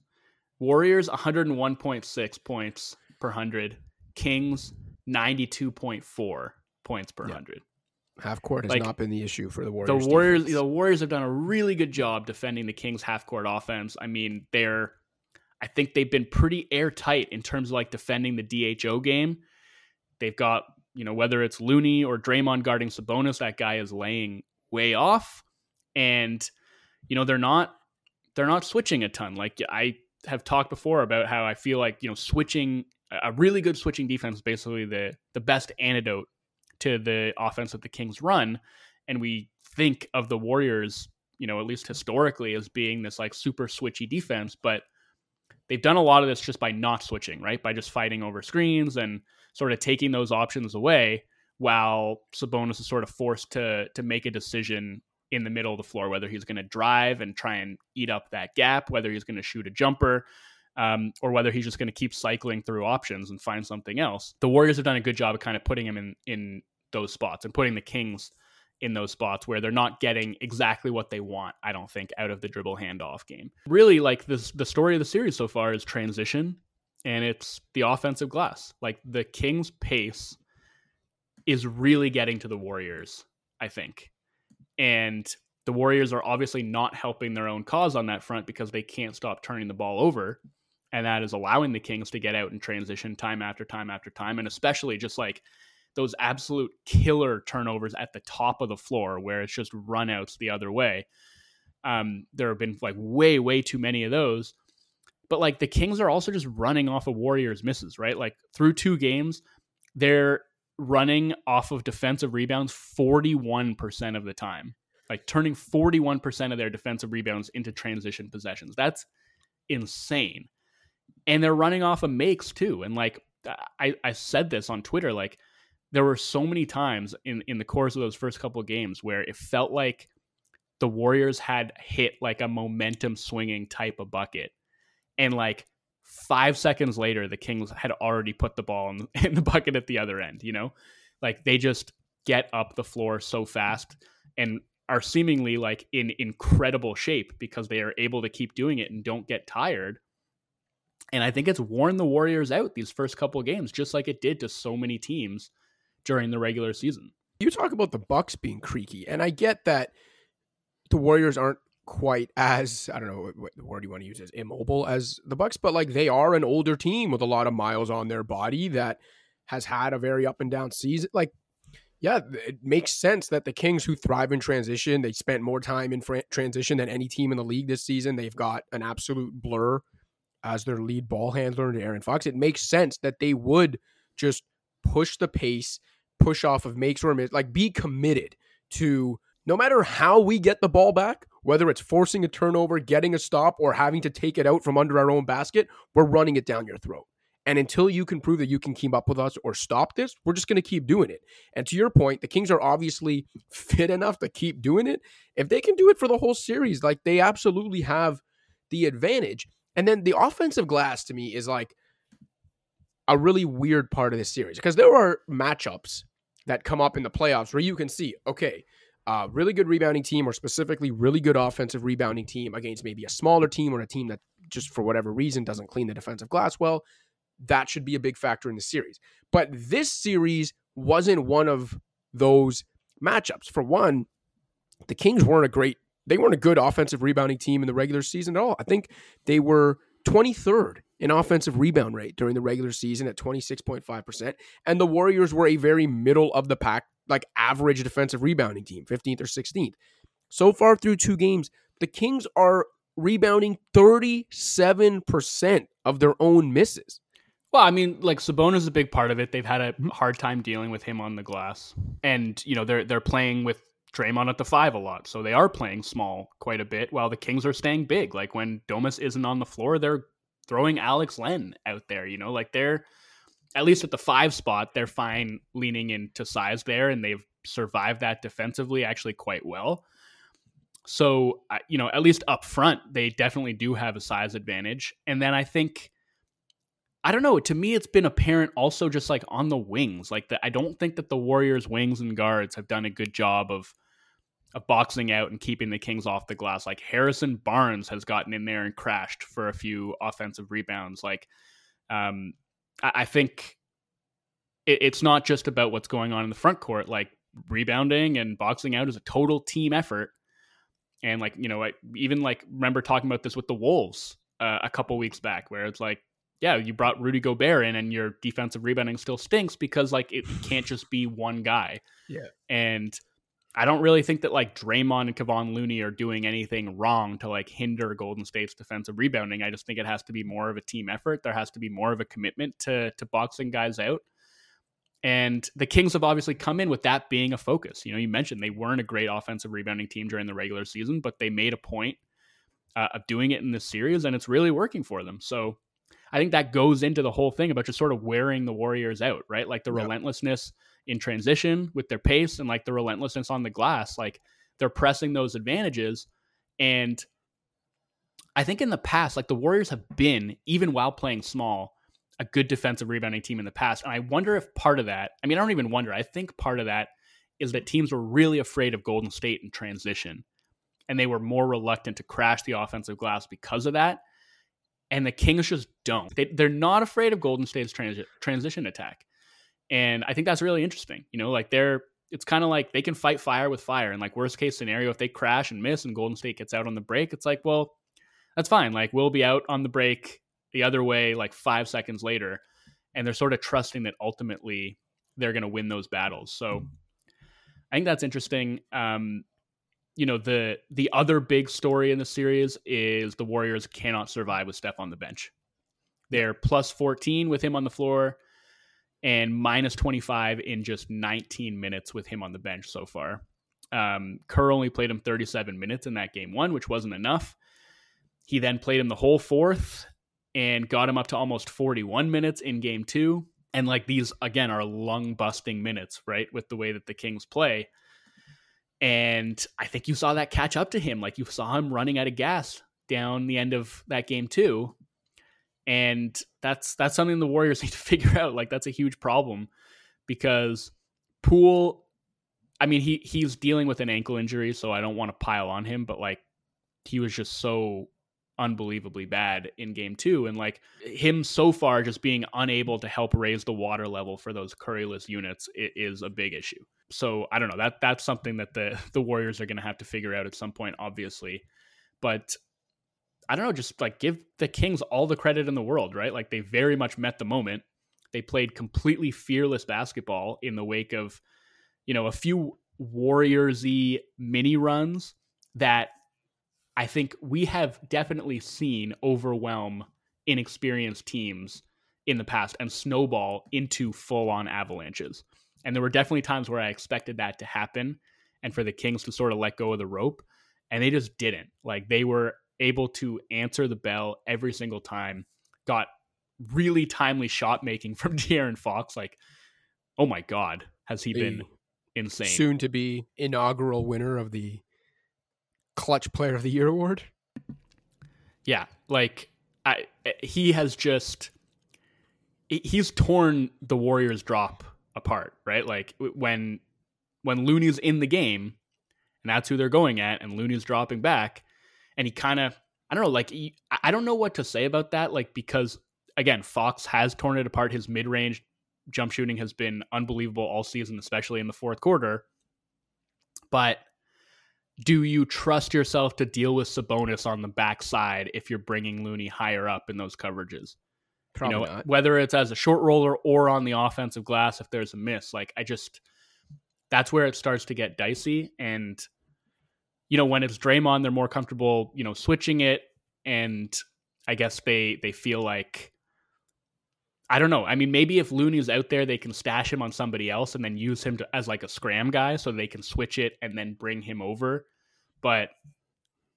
[SPEAKER 2] Warriors 101.6 points per 100 kings 92.4 points per yeah. 100
[SPEAKER 1] Half court has like, not been the issue for the Warriors.
[SPEAKER 2] The Warriors, defense. the Warriors have done a really good job defending the Kings' half court offense. I mean, they're, I think they've been pretty airtight in terms of like defending the DHO game. They've got, you know, whether it's Looney or Draymond guarding Sabonis, that guy is laying way off, and you know they're not, they're not switching a ton. Like I have talked before about how I feel like you know switching a really good switching defense is basically the the best antidote to the offense that the Kings run. And we think of the Warriors, you know, at least historically, as being this like super switchy defense, but they've done a lot of this just by not switching, right? By just fighting over screens and sort of taking those options away while Sabonis is sort of forced to to make a decision in the middle of the floor, whether he's going to drive and try and eat up that gap, whether he's going to shoot a jumper, um, or whether he's just going to keep cycling through options and find something else. The Warriors have done a good job of kind of putting him in in those spots and putting the Kings in those spots where they're not getting exactly what they want, I don't think, out of the dribble handoff game. Really, like this the story of the series so far is transition and it's the offensive glass. Like the Kings pace is really getting to the Warriors, I think. And the Warriors are obviously not helping their own cause on that front because they can't stop turning the ball over. And that is allowing the Kings to get out and transition time after time after time. And especially just like those absolute killer turnovers at the top of the floor where it's just runouts the other way. Um, there have been like way, way too many of those. But like the Kings are also just running off of Warriors misses, right? Like through two games, they're running off of defensive rebounds 41% of the time. Like turning 41% of their defensive rebounds into transition possessions. That's insane. And they're running off of makes too. And like I, I said this on Twitter, like there were so many times in in the course of those first couple of games where it felt like the Warriors had hit like a momentum swinging type of bucket, and like five seconds later, the Kings had already put the ball in, in the bucket at the other end. You know, like they just get up the floor so fast and are seemingly like in incredible shape because they are able to keep doing it and don't get tired. And I think it's worn the Warriors out these first couple of games, just like it did to so many teams during the regular season.
[SPEAKER 1] You talk about the Bucks being creaky, and I get that the Warriors aren't quite as I don't know what, what word you want to use as immobile as the Bucks, but like they are an older team with a lot of miles on their body that has had a very up and down season. Like, yeah, it makes sense that the Kings who thrive in transition, they spent more time in fr- transition than any team in the league this season. They've got an absolute blur as their lead ball handler Aaron Fox. It makes sense that they would just push the pace push off of makes or miss. Like be committed to no matter how we get the ball back, whether it's forcing a turnover, getting a stop, or having to take it out from under our own basket, we're running it down your throat. And until you can prove that you can keep up with us or stop this, we're just going to keep doing it. And to your point, the Kings are obviously fit enough to keep doing it. If they can do it for the whole series, like they absolutely have the advantage. And then the offensive glass to me is like a really weird part of this series because there are matchups that come up in the playoffs where you can see, okay, uh, really good rebounding team or specifically really good offensive rebounding team against maybe a smaller team or a team that just for whatever reason doesn't clean the defensive glass well. That should be a big factor in the series. But this series wasn't one of those matchups. For one, the Kings weren't a great, they weren't a good offensive rebounding team in the regular season at all. I think they were 23rd in offensive rebound rate during the regular season at 26.5%. And the Warriors were a very middle of the pack, like average defensive rebounding team, 15th or 16th. So far through two games, the Kings are rebounding 37% of their own misses.
[SPEAKER 2] Well, I mean, like Sabonis is a big part of it. They've had a hard time dealing with him on the glass, and you know they're they're playing with Draymond at the five a lot, so they are playing small quite a bit. While the Kings are staying big. Like when Domas isn't on the floor, they're throwing Alex Len out there. You know, like they're at least at the five spot, they're fine leaning into size there, and they've survived that defensively actually quite well. So, you know, at least up front, they definitely do have a size advantage. And then I think, I don't know, to me, it's been apparent also just like on the wings. Like, the, I don't think that the Warriors' wings and guards have done a good job of of boxing out and keeping the Kings off the glass. Like Harrison Barnes has gotten in there and crashed for a few offensive rebounds. Like, um, I, I think it, it's not just about what's going on in the front court. Like rebounding and boxing out is a total team effort. And like you know, I even like remember talking about this with the Wolves uh, a couple weeks back, where it's like, yeah, you brought Rudy Gobert in, and your defensive rebounding still stinks because like it can't just be one guy.
[SPEAKER 1] Yeah,
[SPEAKER 2] and I don't really think that like Draymond and Kevon Looney are doing anything wrong to like hinder Golden State's defensive rebounding. I just think it has to be more of a team effort. There has to be more of a commitment to to boxing guys out. And the Kings have obviously come in with that being a focus. You know, you mentioned they weren't a great offensive rebounding team during the regular season, but they made a point uh, of doing it in this series, and it's really working for them. So I think that goes into the whole thing about just sort of wearing the Warriors out, right? Like the yeah. relentlessness in transition with their pace and like the relentlessness on the glass. Like they're pressing those advantages. And I think in the past, like the Warriors have been, even while playing small, a good defensive rebounding team in the past. And I wonder if part of that, I mean, I don't even wonder, I think part of that is that teams were really afraid of Golden State in transition. And they were more reluctant to crash the offensive glass because of that. And the Kings just don't. They, they're not afraid of Golden State's transi- transition attack. And I think that's really interesting. You know, like they're it's kind of like they can fight fire with fire. And like worst case scenario, if they crash and miss and Golden State gets out on the break, it's like, well, that's fine. Like we'll be out on the break the other way like five seconds later. And they're sort of trusting that ultimately they're going to win those battles. So I think that's interesting. Um, you know, the the other big story in the series is the Warriors cannot survive with Steph on the bench. They're plus 14 with him on the floor and minus 25 in just 19 minutes with him on the bench so far. Um, Kerr only played him 37 minutes in that game one, which wasn't enough. He then played him the whole fourth and got him up to almost 41 minutes in game two. And like these, again, are lung busting minutes, right? With the way that the Kings play. And I think you saw that catch up to him. Like you saw him running out of gas down the end of that game, too and that's that's something the Warriors need to figure out. Like that's a huge problem because Poole, I mean he he's dealing with an ankle injury, so I don't want to pile on him, but like he was just so unbelievably bad in game two and like him so far just being unable to help raise the water level for those curryless units is a big issue so i don't know that that's something that the the warriors are going to have to figure out at some point obviously but I don't know, just like give the Kings all the credit in the world, right? Like they very much met the moment. They played completely fearless basketball in the wake of, you know, a few Warriorsy mini runs that I think we have definitely seen overwhelm inexperienced teams in the past and snowball into full on avalanches. And there were definitely times where I expected that to happen and for the Kings to sort of let go of the rope. And they just didn't. Like they were able to answer the bell every single time. Got really timely shot making from De'Aaron Fox. Like, oh my God, has he been insane?
[SPEAKER 1] Soon to be inaugural winner of the Clutch Player of the Year award.
[SPEAKER 2] Yeah, like I, eh, he has just he's torn the Warriors drop apart, right? Like when when Looney's in the game, and that's who they're going at, and Looney's dropping back, and he kind of I don't know, like he, I don't know what to say about that, like because again, Fox has torn it apart. His mid range jump shooting has been unbelievable all season, especially in the fourth quarter. But do you trust yourself to deal with Sabonis on the backside if you're bringing Looney higher up in those coverages?
[SPEAKER 1] Probably
[SPEAKER 2] you know,
[SPEAKER 1] not.
[SPEAKER 2] Whether it's as a short roller or on the offensive glass, if there's a miss, like I just that's where it starts to get dicey. And you know, when it's Draymond, they're more comfortable, you know, switching it, and I guess they they feel like I don't know. I mean, maybe if Looney's out there, they can stash him on somebody else and then use him to, as like a scram guy, so they can switch it and then bring him over. But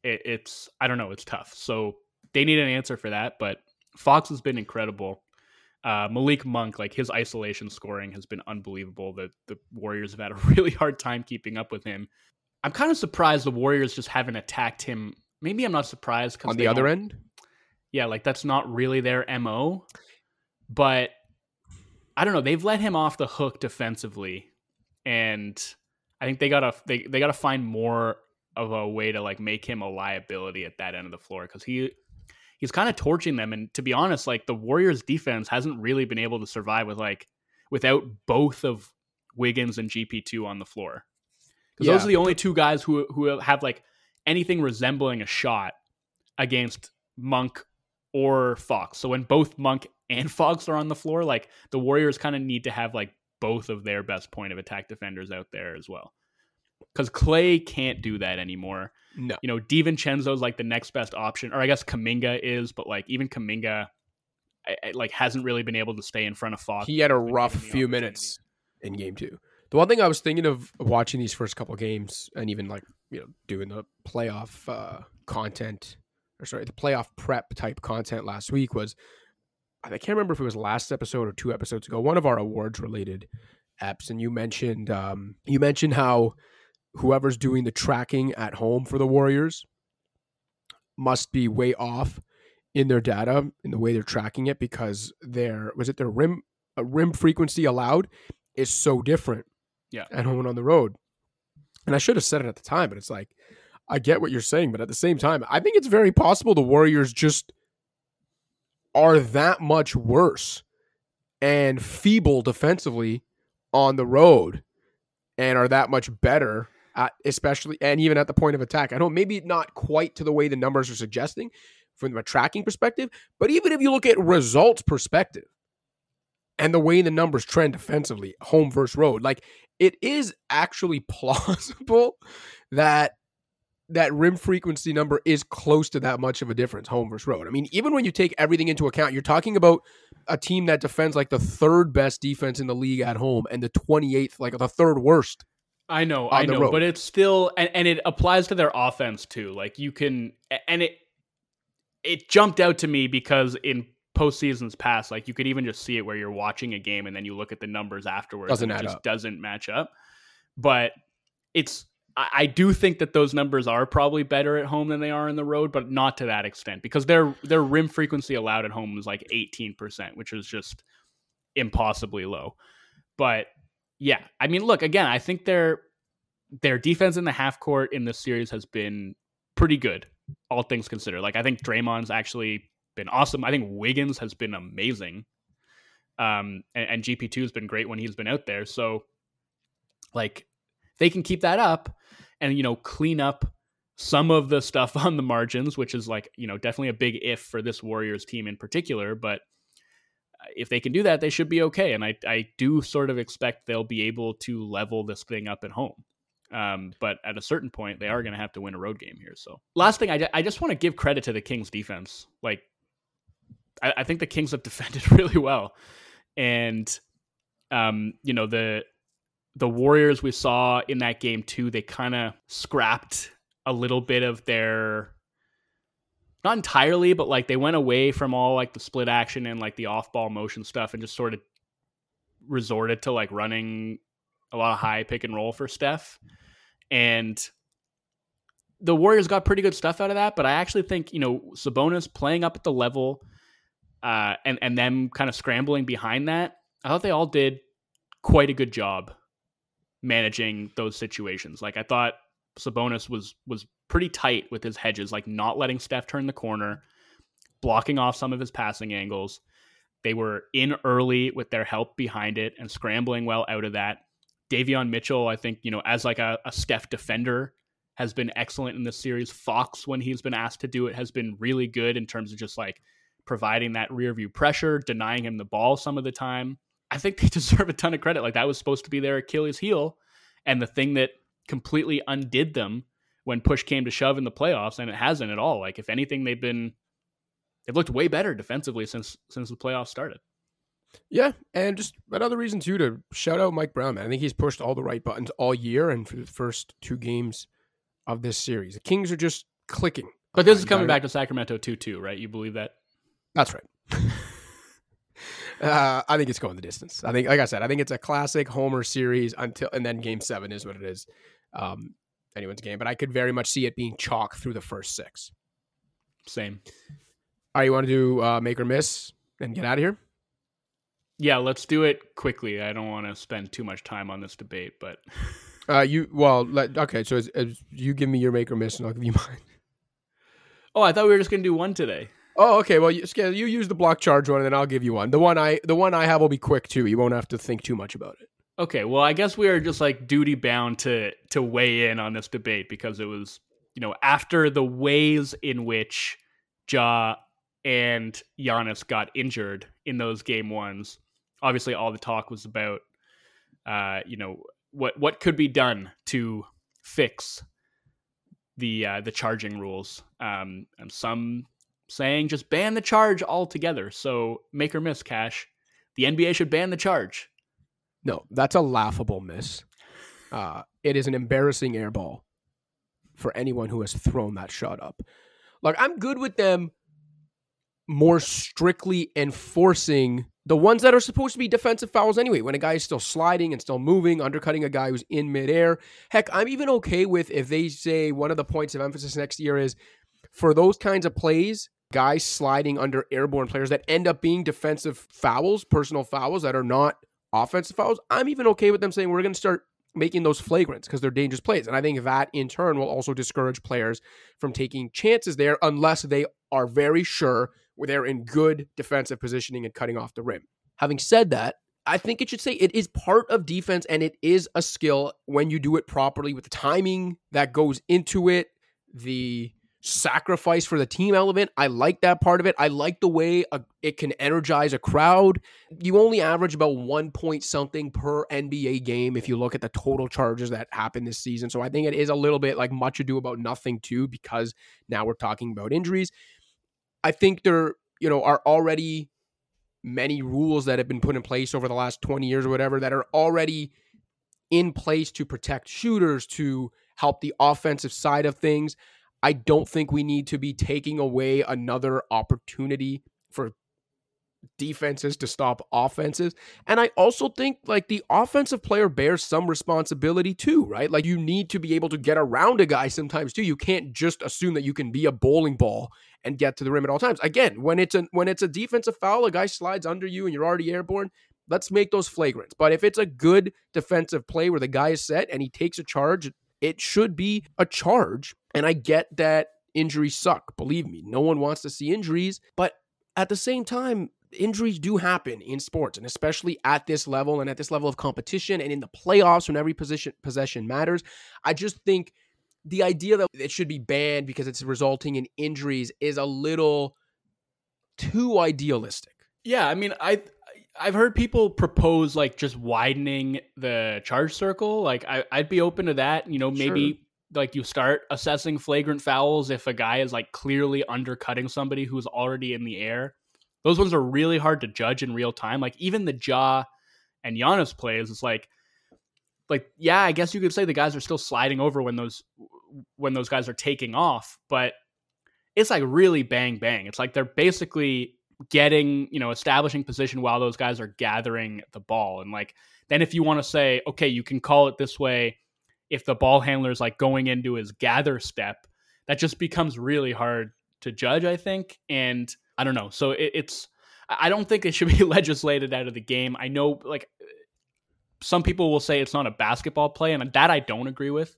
[SPEAKER 2] it, it's I don't know. It's tough. So they need an answer for that. But Fox has been incredible. Uh, Malik Monk, like his isolation scoring has been unbelievable. The the Warriors have had a really hard time keeping up with him. I'm kind of surprised the Warriors just haven't attacked him. Maybe I'm not surprised because
[SPEAKER 1] on the other end.
[SPEAKER 2] Yeah, like that's not really their mo. But I don't know. They've let him off the hook defensively, and I think they gotta they they gotta find more of a way to like make him a liability at that end of the floor because he he's kind of torching them. And to be honest, like the Warriors defense hasn't really been able to survive with like without both of Wiggins and GP2 on the floor. Because yeah. those are the only two guys who who have like anything resembling a shot against Monk or Fox. So when both Monk and Fox are on the floor, like the Warriors kind of need to have like both of their best point of attack defenders out there as well. Because Clay can't do that anymore.
[SPEAKER 1] No.
[SPEAKER 2] You know, DiVincenzo is like the next best option, or I guess Kuminga is, but like even Kuminga I, I, like hasn't really been able to stay in front of Fox.
[SPEAKER 1] He had a rough few minutes in game two. The one thing I was thinking of watching these first couple games and even like, you know, doing the playoff uh, content or sorry, the playoff prep type content last week was I can't remember if it was last episode or two episodes ago, one of our awards related apps, and you mentioned um, you mentioned how whoever's doing the tracking at home for the Warriors must be way off in their data in the way they're tracking it because their was it their rim uh, rim frequency allowed is so different
[SPEAKER 2] yeah
[SPEAKER 1] at home and on the road and i should have said it at the time but it's like i get what you're saying but at the same time i think it's very possible the warriors just are that much worse and feeble defensively on the road and are that much better at especially and even at the point of attack. I know maybe not quite to the way the numbers are suggesting from a tracking perspective, but even if you look at results perspective and the way the numbers trend defensively, home versus road, like it is actually plausible that that rim frequency number is close to that much of a difference, home versus road. I mean, even when you take everything into account, you're talking about a team that defends like the third best defense in the league at home and the 28th, like the third worst.
[SPEAKER 2] I know, I know, but it's still, and, and it applies to their offense too. Like you can, and it, it jumped out to me because in postseasons past, like you could even just see it where you're watching a game and then you look at the numbers afterwards
[SPEAKER 1] doesn't
[SPEAKER 2] and it just
[SPEAKER 1] up.
[SPEAKER 2] doesn't match up. But it's I, do think that those numbers are probably better at home than they are in the road, but not to that extent because their their rim frequency allowed at home was like 18%, which is just impossibly low. But yeah, I mean, look again. I think their their defense in the half court in this series has been pretty good, all things considered. Like I think Draymond's actually been awesome. I think Wiggins has been amazing, um, and, and GP two has been great when he's been out there. So, like, they can keep that up and you know clean up some of the stuff on the margins, which is like you know definitely a big if for this Warriors team in particular. But uh, if they can do that, they should be okay. And I I do sort of expect they'll be able to level this thing up at home. Um, but at a certain point, they are going to have to win a road game here. So last thing, I, I just want to give credit to the Kings defense. Like I, I think the Kings have defended really well, and um, you know the the Warriors we saw in that game too, they kind of scrapped a little bit of their not entirely, but like they went away from all like the split action and like the off ball motion stuff and just sort of resorted to like running a lot of high pick and roll for Steph. And the Warriors got pretty good stuff out of that, but I actually think, you know, Sabonis playing up at the level uh, and, and them kind of scrambling behind that, I thought they all did quite a good job managing those situations. Like I thought Sabonis was was pretty tight with his hedges, like not letting Steph turn the corner, blocking off some of his passing angles. They were in early with their help behind it and scrambling well out of that. Davion Mitchell, I think, you know, as like a, a Steph defender, has been excellent in this series. Fox, when he's been asked to do it, has been really good in terms of just like providing that rear view pressure, denying him the ball some of the time. I think they deserve a ton of credit. Like that was supposed to be their Achilles heel, and the thing that completely undid them when push came to shove in the playoffs, and it hasn't at all. Like if anything, they've been they've looked way better defensively since since the playoffs started.
[SPEAKER 1] Yeah, and just another reason too to shout out Mike Brown. Man, I think he's pushed all the right buttons all year, and for the first two games of this series, the Kings are just clicking.
[SPEAKER 2] But this is coming back to Sacramento too, too, right? You believe that?
[SPEAKER 1] That's right. uh, I think it's going the distance. I think, like I said, I think it's a classic Homer series until, and then Game Seven is what it is. Um, anyone's game, but I could very much see it being chalk through the first six.
[SPEAKER 2] Same.
[SPEAKER 1] All right, you want to do uh, make or miss and get out of here?
[SPEAKER 2] Yeah, let's do it quickly. I don't want to spend too much time on this debate, but
[SPEAKER 1] uh, you well, let, okay. So as, as you give me your make or miss, and I'll give you mine.
[SPEAKER 2] Oh, I thought we were just gonna do one today.
[SPEAKER 1] Oh, okay. Well, you, you use the block charge one, and then I'll give you one. The one I the one I have will be quick too. You won't have to think too much about it.
[SPEAKER 2] Okay. Well, I guess we are just like duty bound to to weigh in on this debate because it was you know after the ways in which Ja and Giannis got injured in those game ones. Obviously, all the talk was about, uh, you know, what what could be done to fix the uh, the charging rules. Um, and some saying just ban the charge altogether. So make or miss, Cash. The NBA should ban the charge.
[SPEAKER 1] No, that's a laughable miss. Uh, it is an embarrassing airball for anyone who has thrown that shot up. Like I'm good with them more strictly enforcing the ones that are supposed to be defensive fouls anyway. When a guy is still sliding and still moving, undercutting a guy who's in midair. Heck, I'm even okay with if they say one of the points of emphasis next year is for those kinds of plays, guys sliding under airborne players that end up being defensive fouls, personal fouls that are not offensive fouls. I'm even okay with them saying we're going to start making those flagrants because they're dangerous plays. And I think that in turn will also discourage players from taking chances there unless they are very sure they're in good defensive positioning and cutting off the rim. Having said that, I think it should say it is part of defense and it is a skill when you do it properly with the timing that goes into it, the sacrifice for the team element. I like that part of it. I like the way a, it can energize a crowd. You only average about one point something per NBA game if you look at the total charges that happened this season. So I think it is a little bit like much ado about nothing too, because now we're talking about injuries. I think there, you know, are already many rules that have been put in place over the last 20 years or whatever that are already in place to protect shooters, to help the offensive side of things. I don't think we need to be taking away another opportunity for defenses to stop offenses. And I also think like the offensive player bears some responsibility too, right? Like you need to be able to get around a guy sometimes too. You can't just assume that you can be a bowling ball and get to the rim at all times. Again, when it's a when it's a defensive foul, a guy slides under you and you're already airborne, let's make those flagrants. But if it's a good defensive play where the guy is set and he takes a charge, it should be a charge. And I get that injuries suck. Believe me, no one wants to see injuries, but at the same time, injuries do happen in sports and especially at this level and at this level of competition and in the playoffs when every position possession matters. I just think the idea that it should be banned because it's resulting in injuries is a little too idealistic.
[SPEAKER 2] Yeah, I mean, I I've heard people propose like just widening the charge circle. Like I, would be open to that. You know, maybe sure. like you start assessing flagrant fouls if a guy is like clearly undercutting somebody who's already in the air. Those ones are really hard to judge in real time. Like even the Ja and Giannis plays, it's like like yeah, I guess you could say the guys are still sliding over when those when those guys are taking off, but it's like really bang bang. It's like they're basically getting, you know, establishing position while those guys are gathering the ball. And like then if you want to say, okay, you can call it this way if the ball handler is like going into his gather step, that just becomes really hard to judge, I think. And I don't know. So it, it's I don't think it should be legislated out of the game. I know like some people will say it's not a basketball play, and that I don't agree with.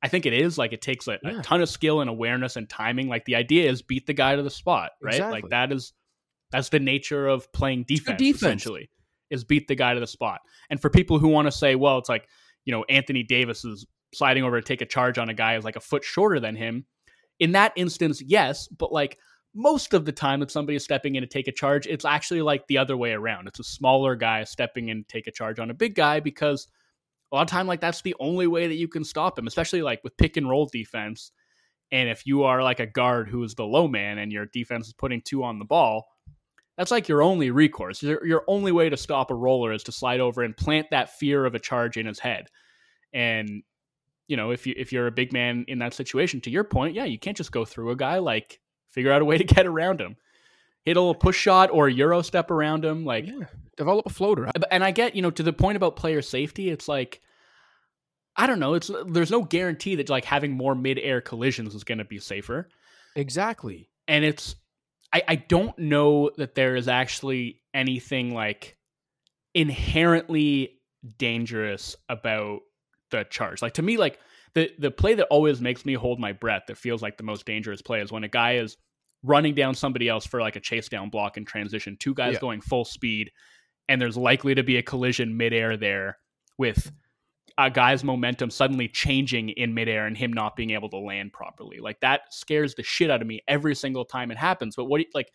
[SPEAKER 2] I think it is like it takes a, yeah. a, ton of skill and awareness and timing. Like the idea is beat the guy to the spot, right? Exactly. Like that is that's the nature of playing defense, defense, essentially, is beat the guy to the spot. And for people who want to say, well, it's like you know Anthony Davis is sliding over to take a charge on a guy who's like a foot shorter than him. In that instance, yes, but like most of the time if somebody is stepping in to take a charge, it's actually like the other way around. It's a smaller guy stepping in to take a charge on a big guy because a lot of time like that's the only way that you can stop him, especially like with pick and roll defense. And if you are like a guard who is the low man and your defense is putting two on the ball, that's like your only recourse. Your, your only way to stop a roller is to slide over and plant that fear of a charge in his head. And you know, if you if you're a big man in that situation, to your point, yeah, you can't just go through a guy. Like figure out a way to get around him. hit a little push shot or a euro step around him. Like,
[SPEAKER 1] yeah. develop a floater.
[SPEAKER 2] Uh, and I get, you know, to the point about player safety, it's like, I don't know. It's there's no guarantee that like having more mid-air collisions is going to be safer.
[SPEAKER 1] Exactly.
[SPEAKER 2] And it's I, I don't know that there is actually anything like inherently dangerous about the charge. Like to me, like the the play that always makes me hold my breath that feels like the most dangerous play is when a guy is running down somebody else for like a chase down block in transition, two guys yeah. going full speed, and there's likely to be a collision midair there with a guy's momentum suddenly changing in midair and him not being able to land properly. Like that scares the shit out of me every single time it happens. But what like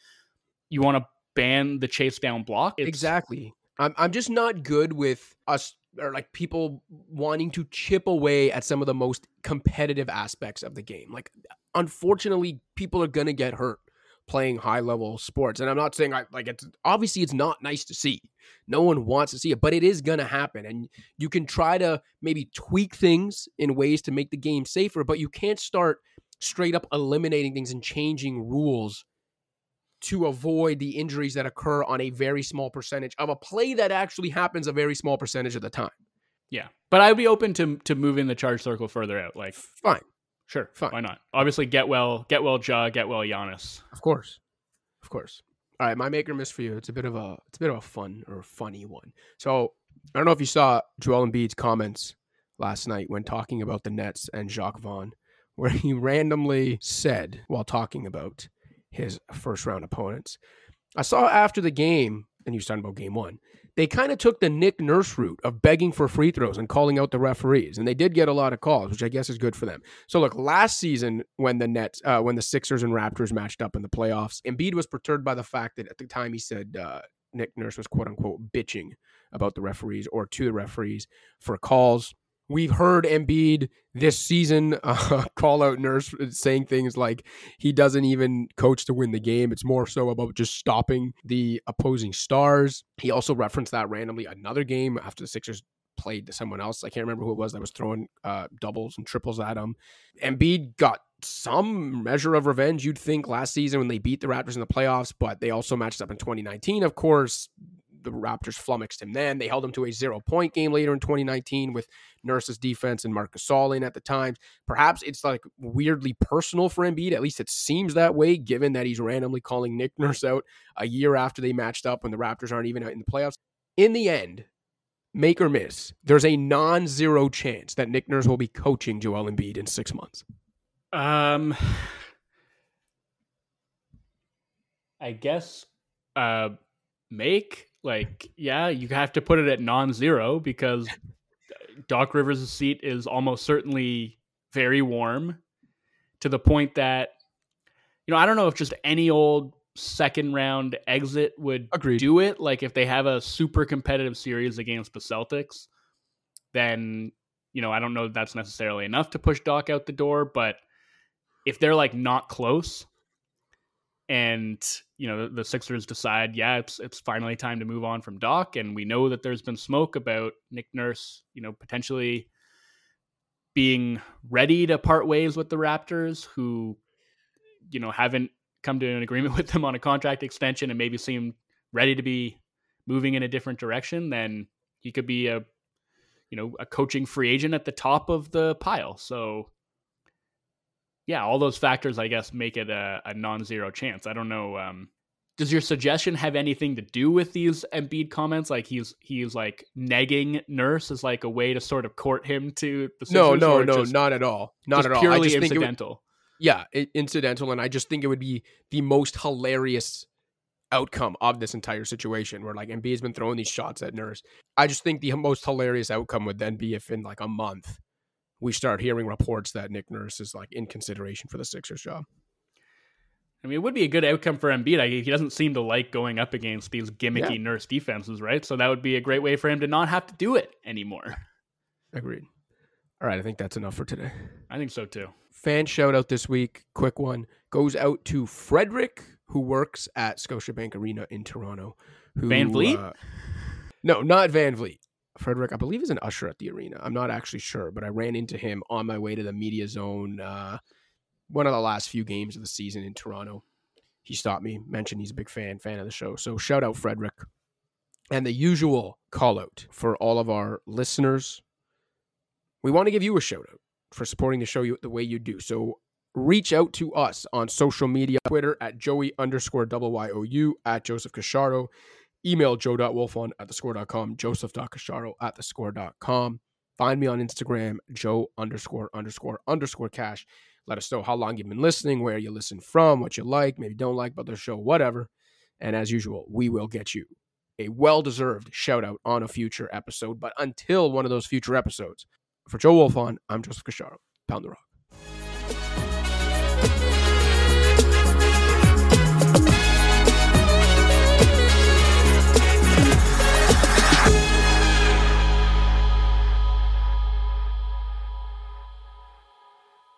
[SPEAKER 2] you want to ban the chase down block?
[SPEAKER 1] It's... Exactly. I'm I'm just not good with us or like people wanting to chip away at some of the most competitive aspects of the game. Like unfortunately, people are going to get hurt playing high level sports. And I'm not saying I like it's obviously it's not nice to see. No one wants to see it, but it is going to happen. And you can try to maybe tweak things in ways to make the game safer, but you can't start straight up eliminating things and changing rules to avoid the injuries that occur on a very small percentage of a play that actually happens a very small percentage of the time.
[SPEAKER 2] Yeah. But I'd be open to to moving the charge circle further out. Like
[SPEAKER 1] fine.
[SPEAKER 2] Sure, fine. Why not? Obviously, get well, get well, Ja, get well, Giannis.
[SPEAKER 1] Of course, of course. All right, my maker miss for you. It's a bit of a it's a bit of a fun or funny one. So I don't know if you saw Joel Embiid's comments last night when talking about the Nets and Jacque Vaughn, where he randomly said while talking about his first round opponents. I saw after the game, and he was talking about game one they kind of took the Nick Nurse route of begging for free throws and calling out the referees, and they did get a lot of calls, which I guess is good for them. So look, last season when the Nets, uh, when the Sixers and Raptors matched up in the playoffs, Embiid was perturbed by the fact that at the time he said uh, Nick Nurse was quote unquote bitching about the referees or to the referees for calls We've heard Embiid this season uh, call out Nurse saying things like he doesn't even coach to win the game. It's more so about just stopping the opposing stars. He also referenced that randomly another game after the Sixers played to someone else. I can't remember who it was that was throwing uh, doubles and triples at him. Embiid got some measure of revenge, you'd think, last season when they beat the Raptors in the playoffs, but they also matched up in 2019, of course the Raptors flummoxed him then. They held him to a zero point game later in 2019 with Nurse's defense and Marcus Gasol at the time. Perhaps it's like weirdly personal for Embiid. At least it seems that way, given that he's randomly calling Nick Nurse out a year after they matched up when the Raptors aren't even in the playoffs. In the end, make or miss, there's a non zero chance that Nick Nurse will be coaching Joel Embiid in six months.
[SPEAKER 2] Um, I guess uh, make like, yeah, you have to put it at non-zero because Doc Rivers' seat is almost certainly very warm to the point that you know, I don't know if just any old second round exit would
[SPEAKER 1] Agreed.
[SPEAKER 2] do it. Like if they have a super competitive series against the Celtics, then you know, I don't know if that's necessarily enough to push Doc out the door, but if they're like not close, and you know the, the, Sixers decide, yeah, it's it's finally time to move on from Doc, and we know that there's been smoke about Nick Nurse, you know, potentially being ready to part ways with the Raptors, who you know haven't come to an agreement with them on a contract extension and maybe seem ready to be moving in a different direction. Then he could be a you know a coaching free agent at the top of the pile. So yeah, all those factors, I guess, make it a, a non-zero chance. I don't know. Um, does your suggestion have anything to do with these Embiid comments? Like he's he's like negging Nurse as like a way to sort of court him to the Sixers,
[SPEAKER 1] no no no not at all not at all It's
[SPEAKER 2] purely incidental. Would,
[SPEAKER 1] yeah, it, incidental, and I just think it would be the most hilarious outcome of this entire situation where like Embiid's been throwing these shots at Nurse. I just think the most hilarious outcome would then be if in like a month we start hearing reports that Nick Nurse is like in consideration for the Sixers job.
[SPEAKER 2] I mean, it would be a good outcome for Embiid. He doesn't seem to like going up against these gimmicky yeah. Nurse defenses, right? So that would be a great way for him to not have to do it anymore.
[SPEAKER 1] Agreed. All right, I think that's enough for today.
[SPEAKER 2] I think so too.
[SPEAKER 1] Fan shout out this week, quick one, goes out to Frederick, who works at Scotiabank Arena in Toronto. Who,
[SPEAKER 2] VanVleet? Uh,
[SPEAKER 1] no, not VanVleet. Frederick, I believe, is an usher at the arena. I'm not actually sure, but I ran into him on my way to the media zone, uh, one of the last few games of the season in Toronto. he stopped me, mentioned he's a big fan, fan of the show. So shout out Frederick. And the usual call out for all of our listeners. We want to give you a shout out for supporting the show the way you do. So reach out to us on social media, Twitter at Joey underscore double Y O U at Joseph Casciaro. Email joe.wolfond at thescore.com, joseph.casciaro at thescore.com. Find me on Instagram, joe underscore underscore underscore cash. Let us know how long you've been listening, where you listen from, what you like, maybe don't like about the show, whatever. And as usual, we will get you a well deserved shout out on a future episode. But until one of those future episodes, for Joe Wolfond, I'm Joseph Casciaro. Pound the rock.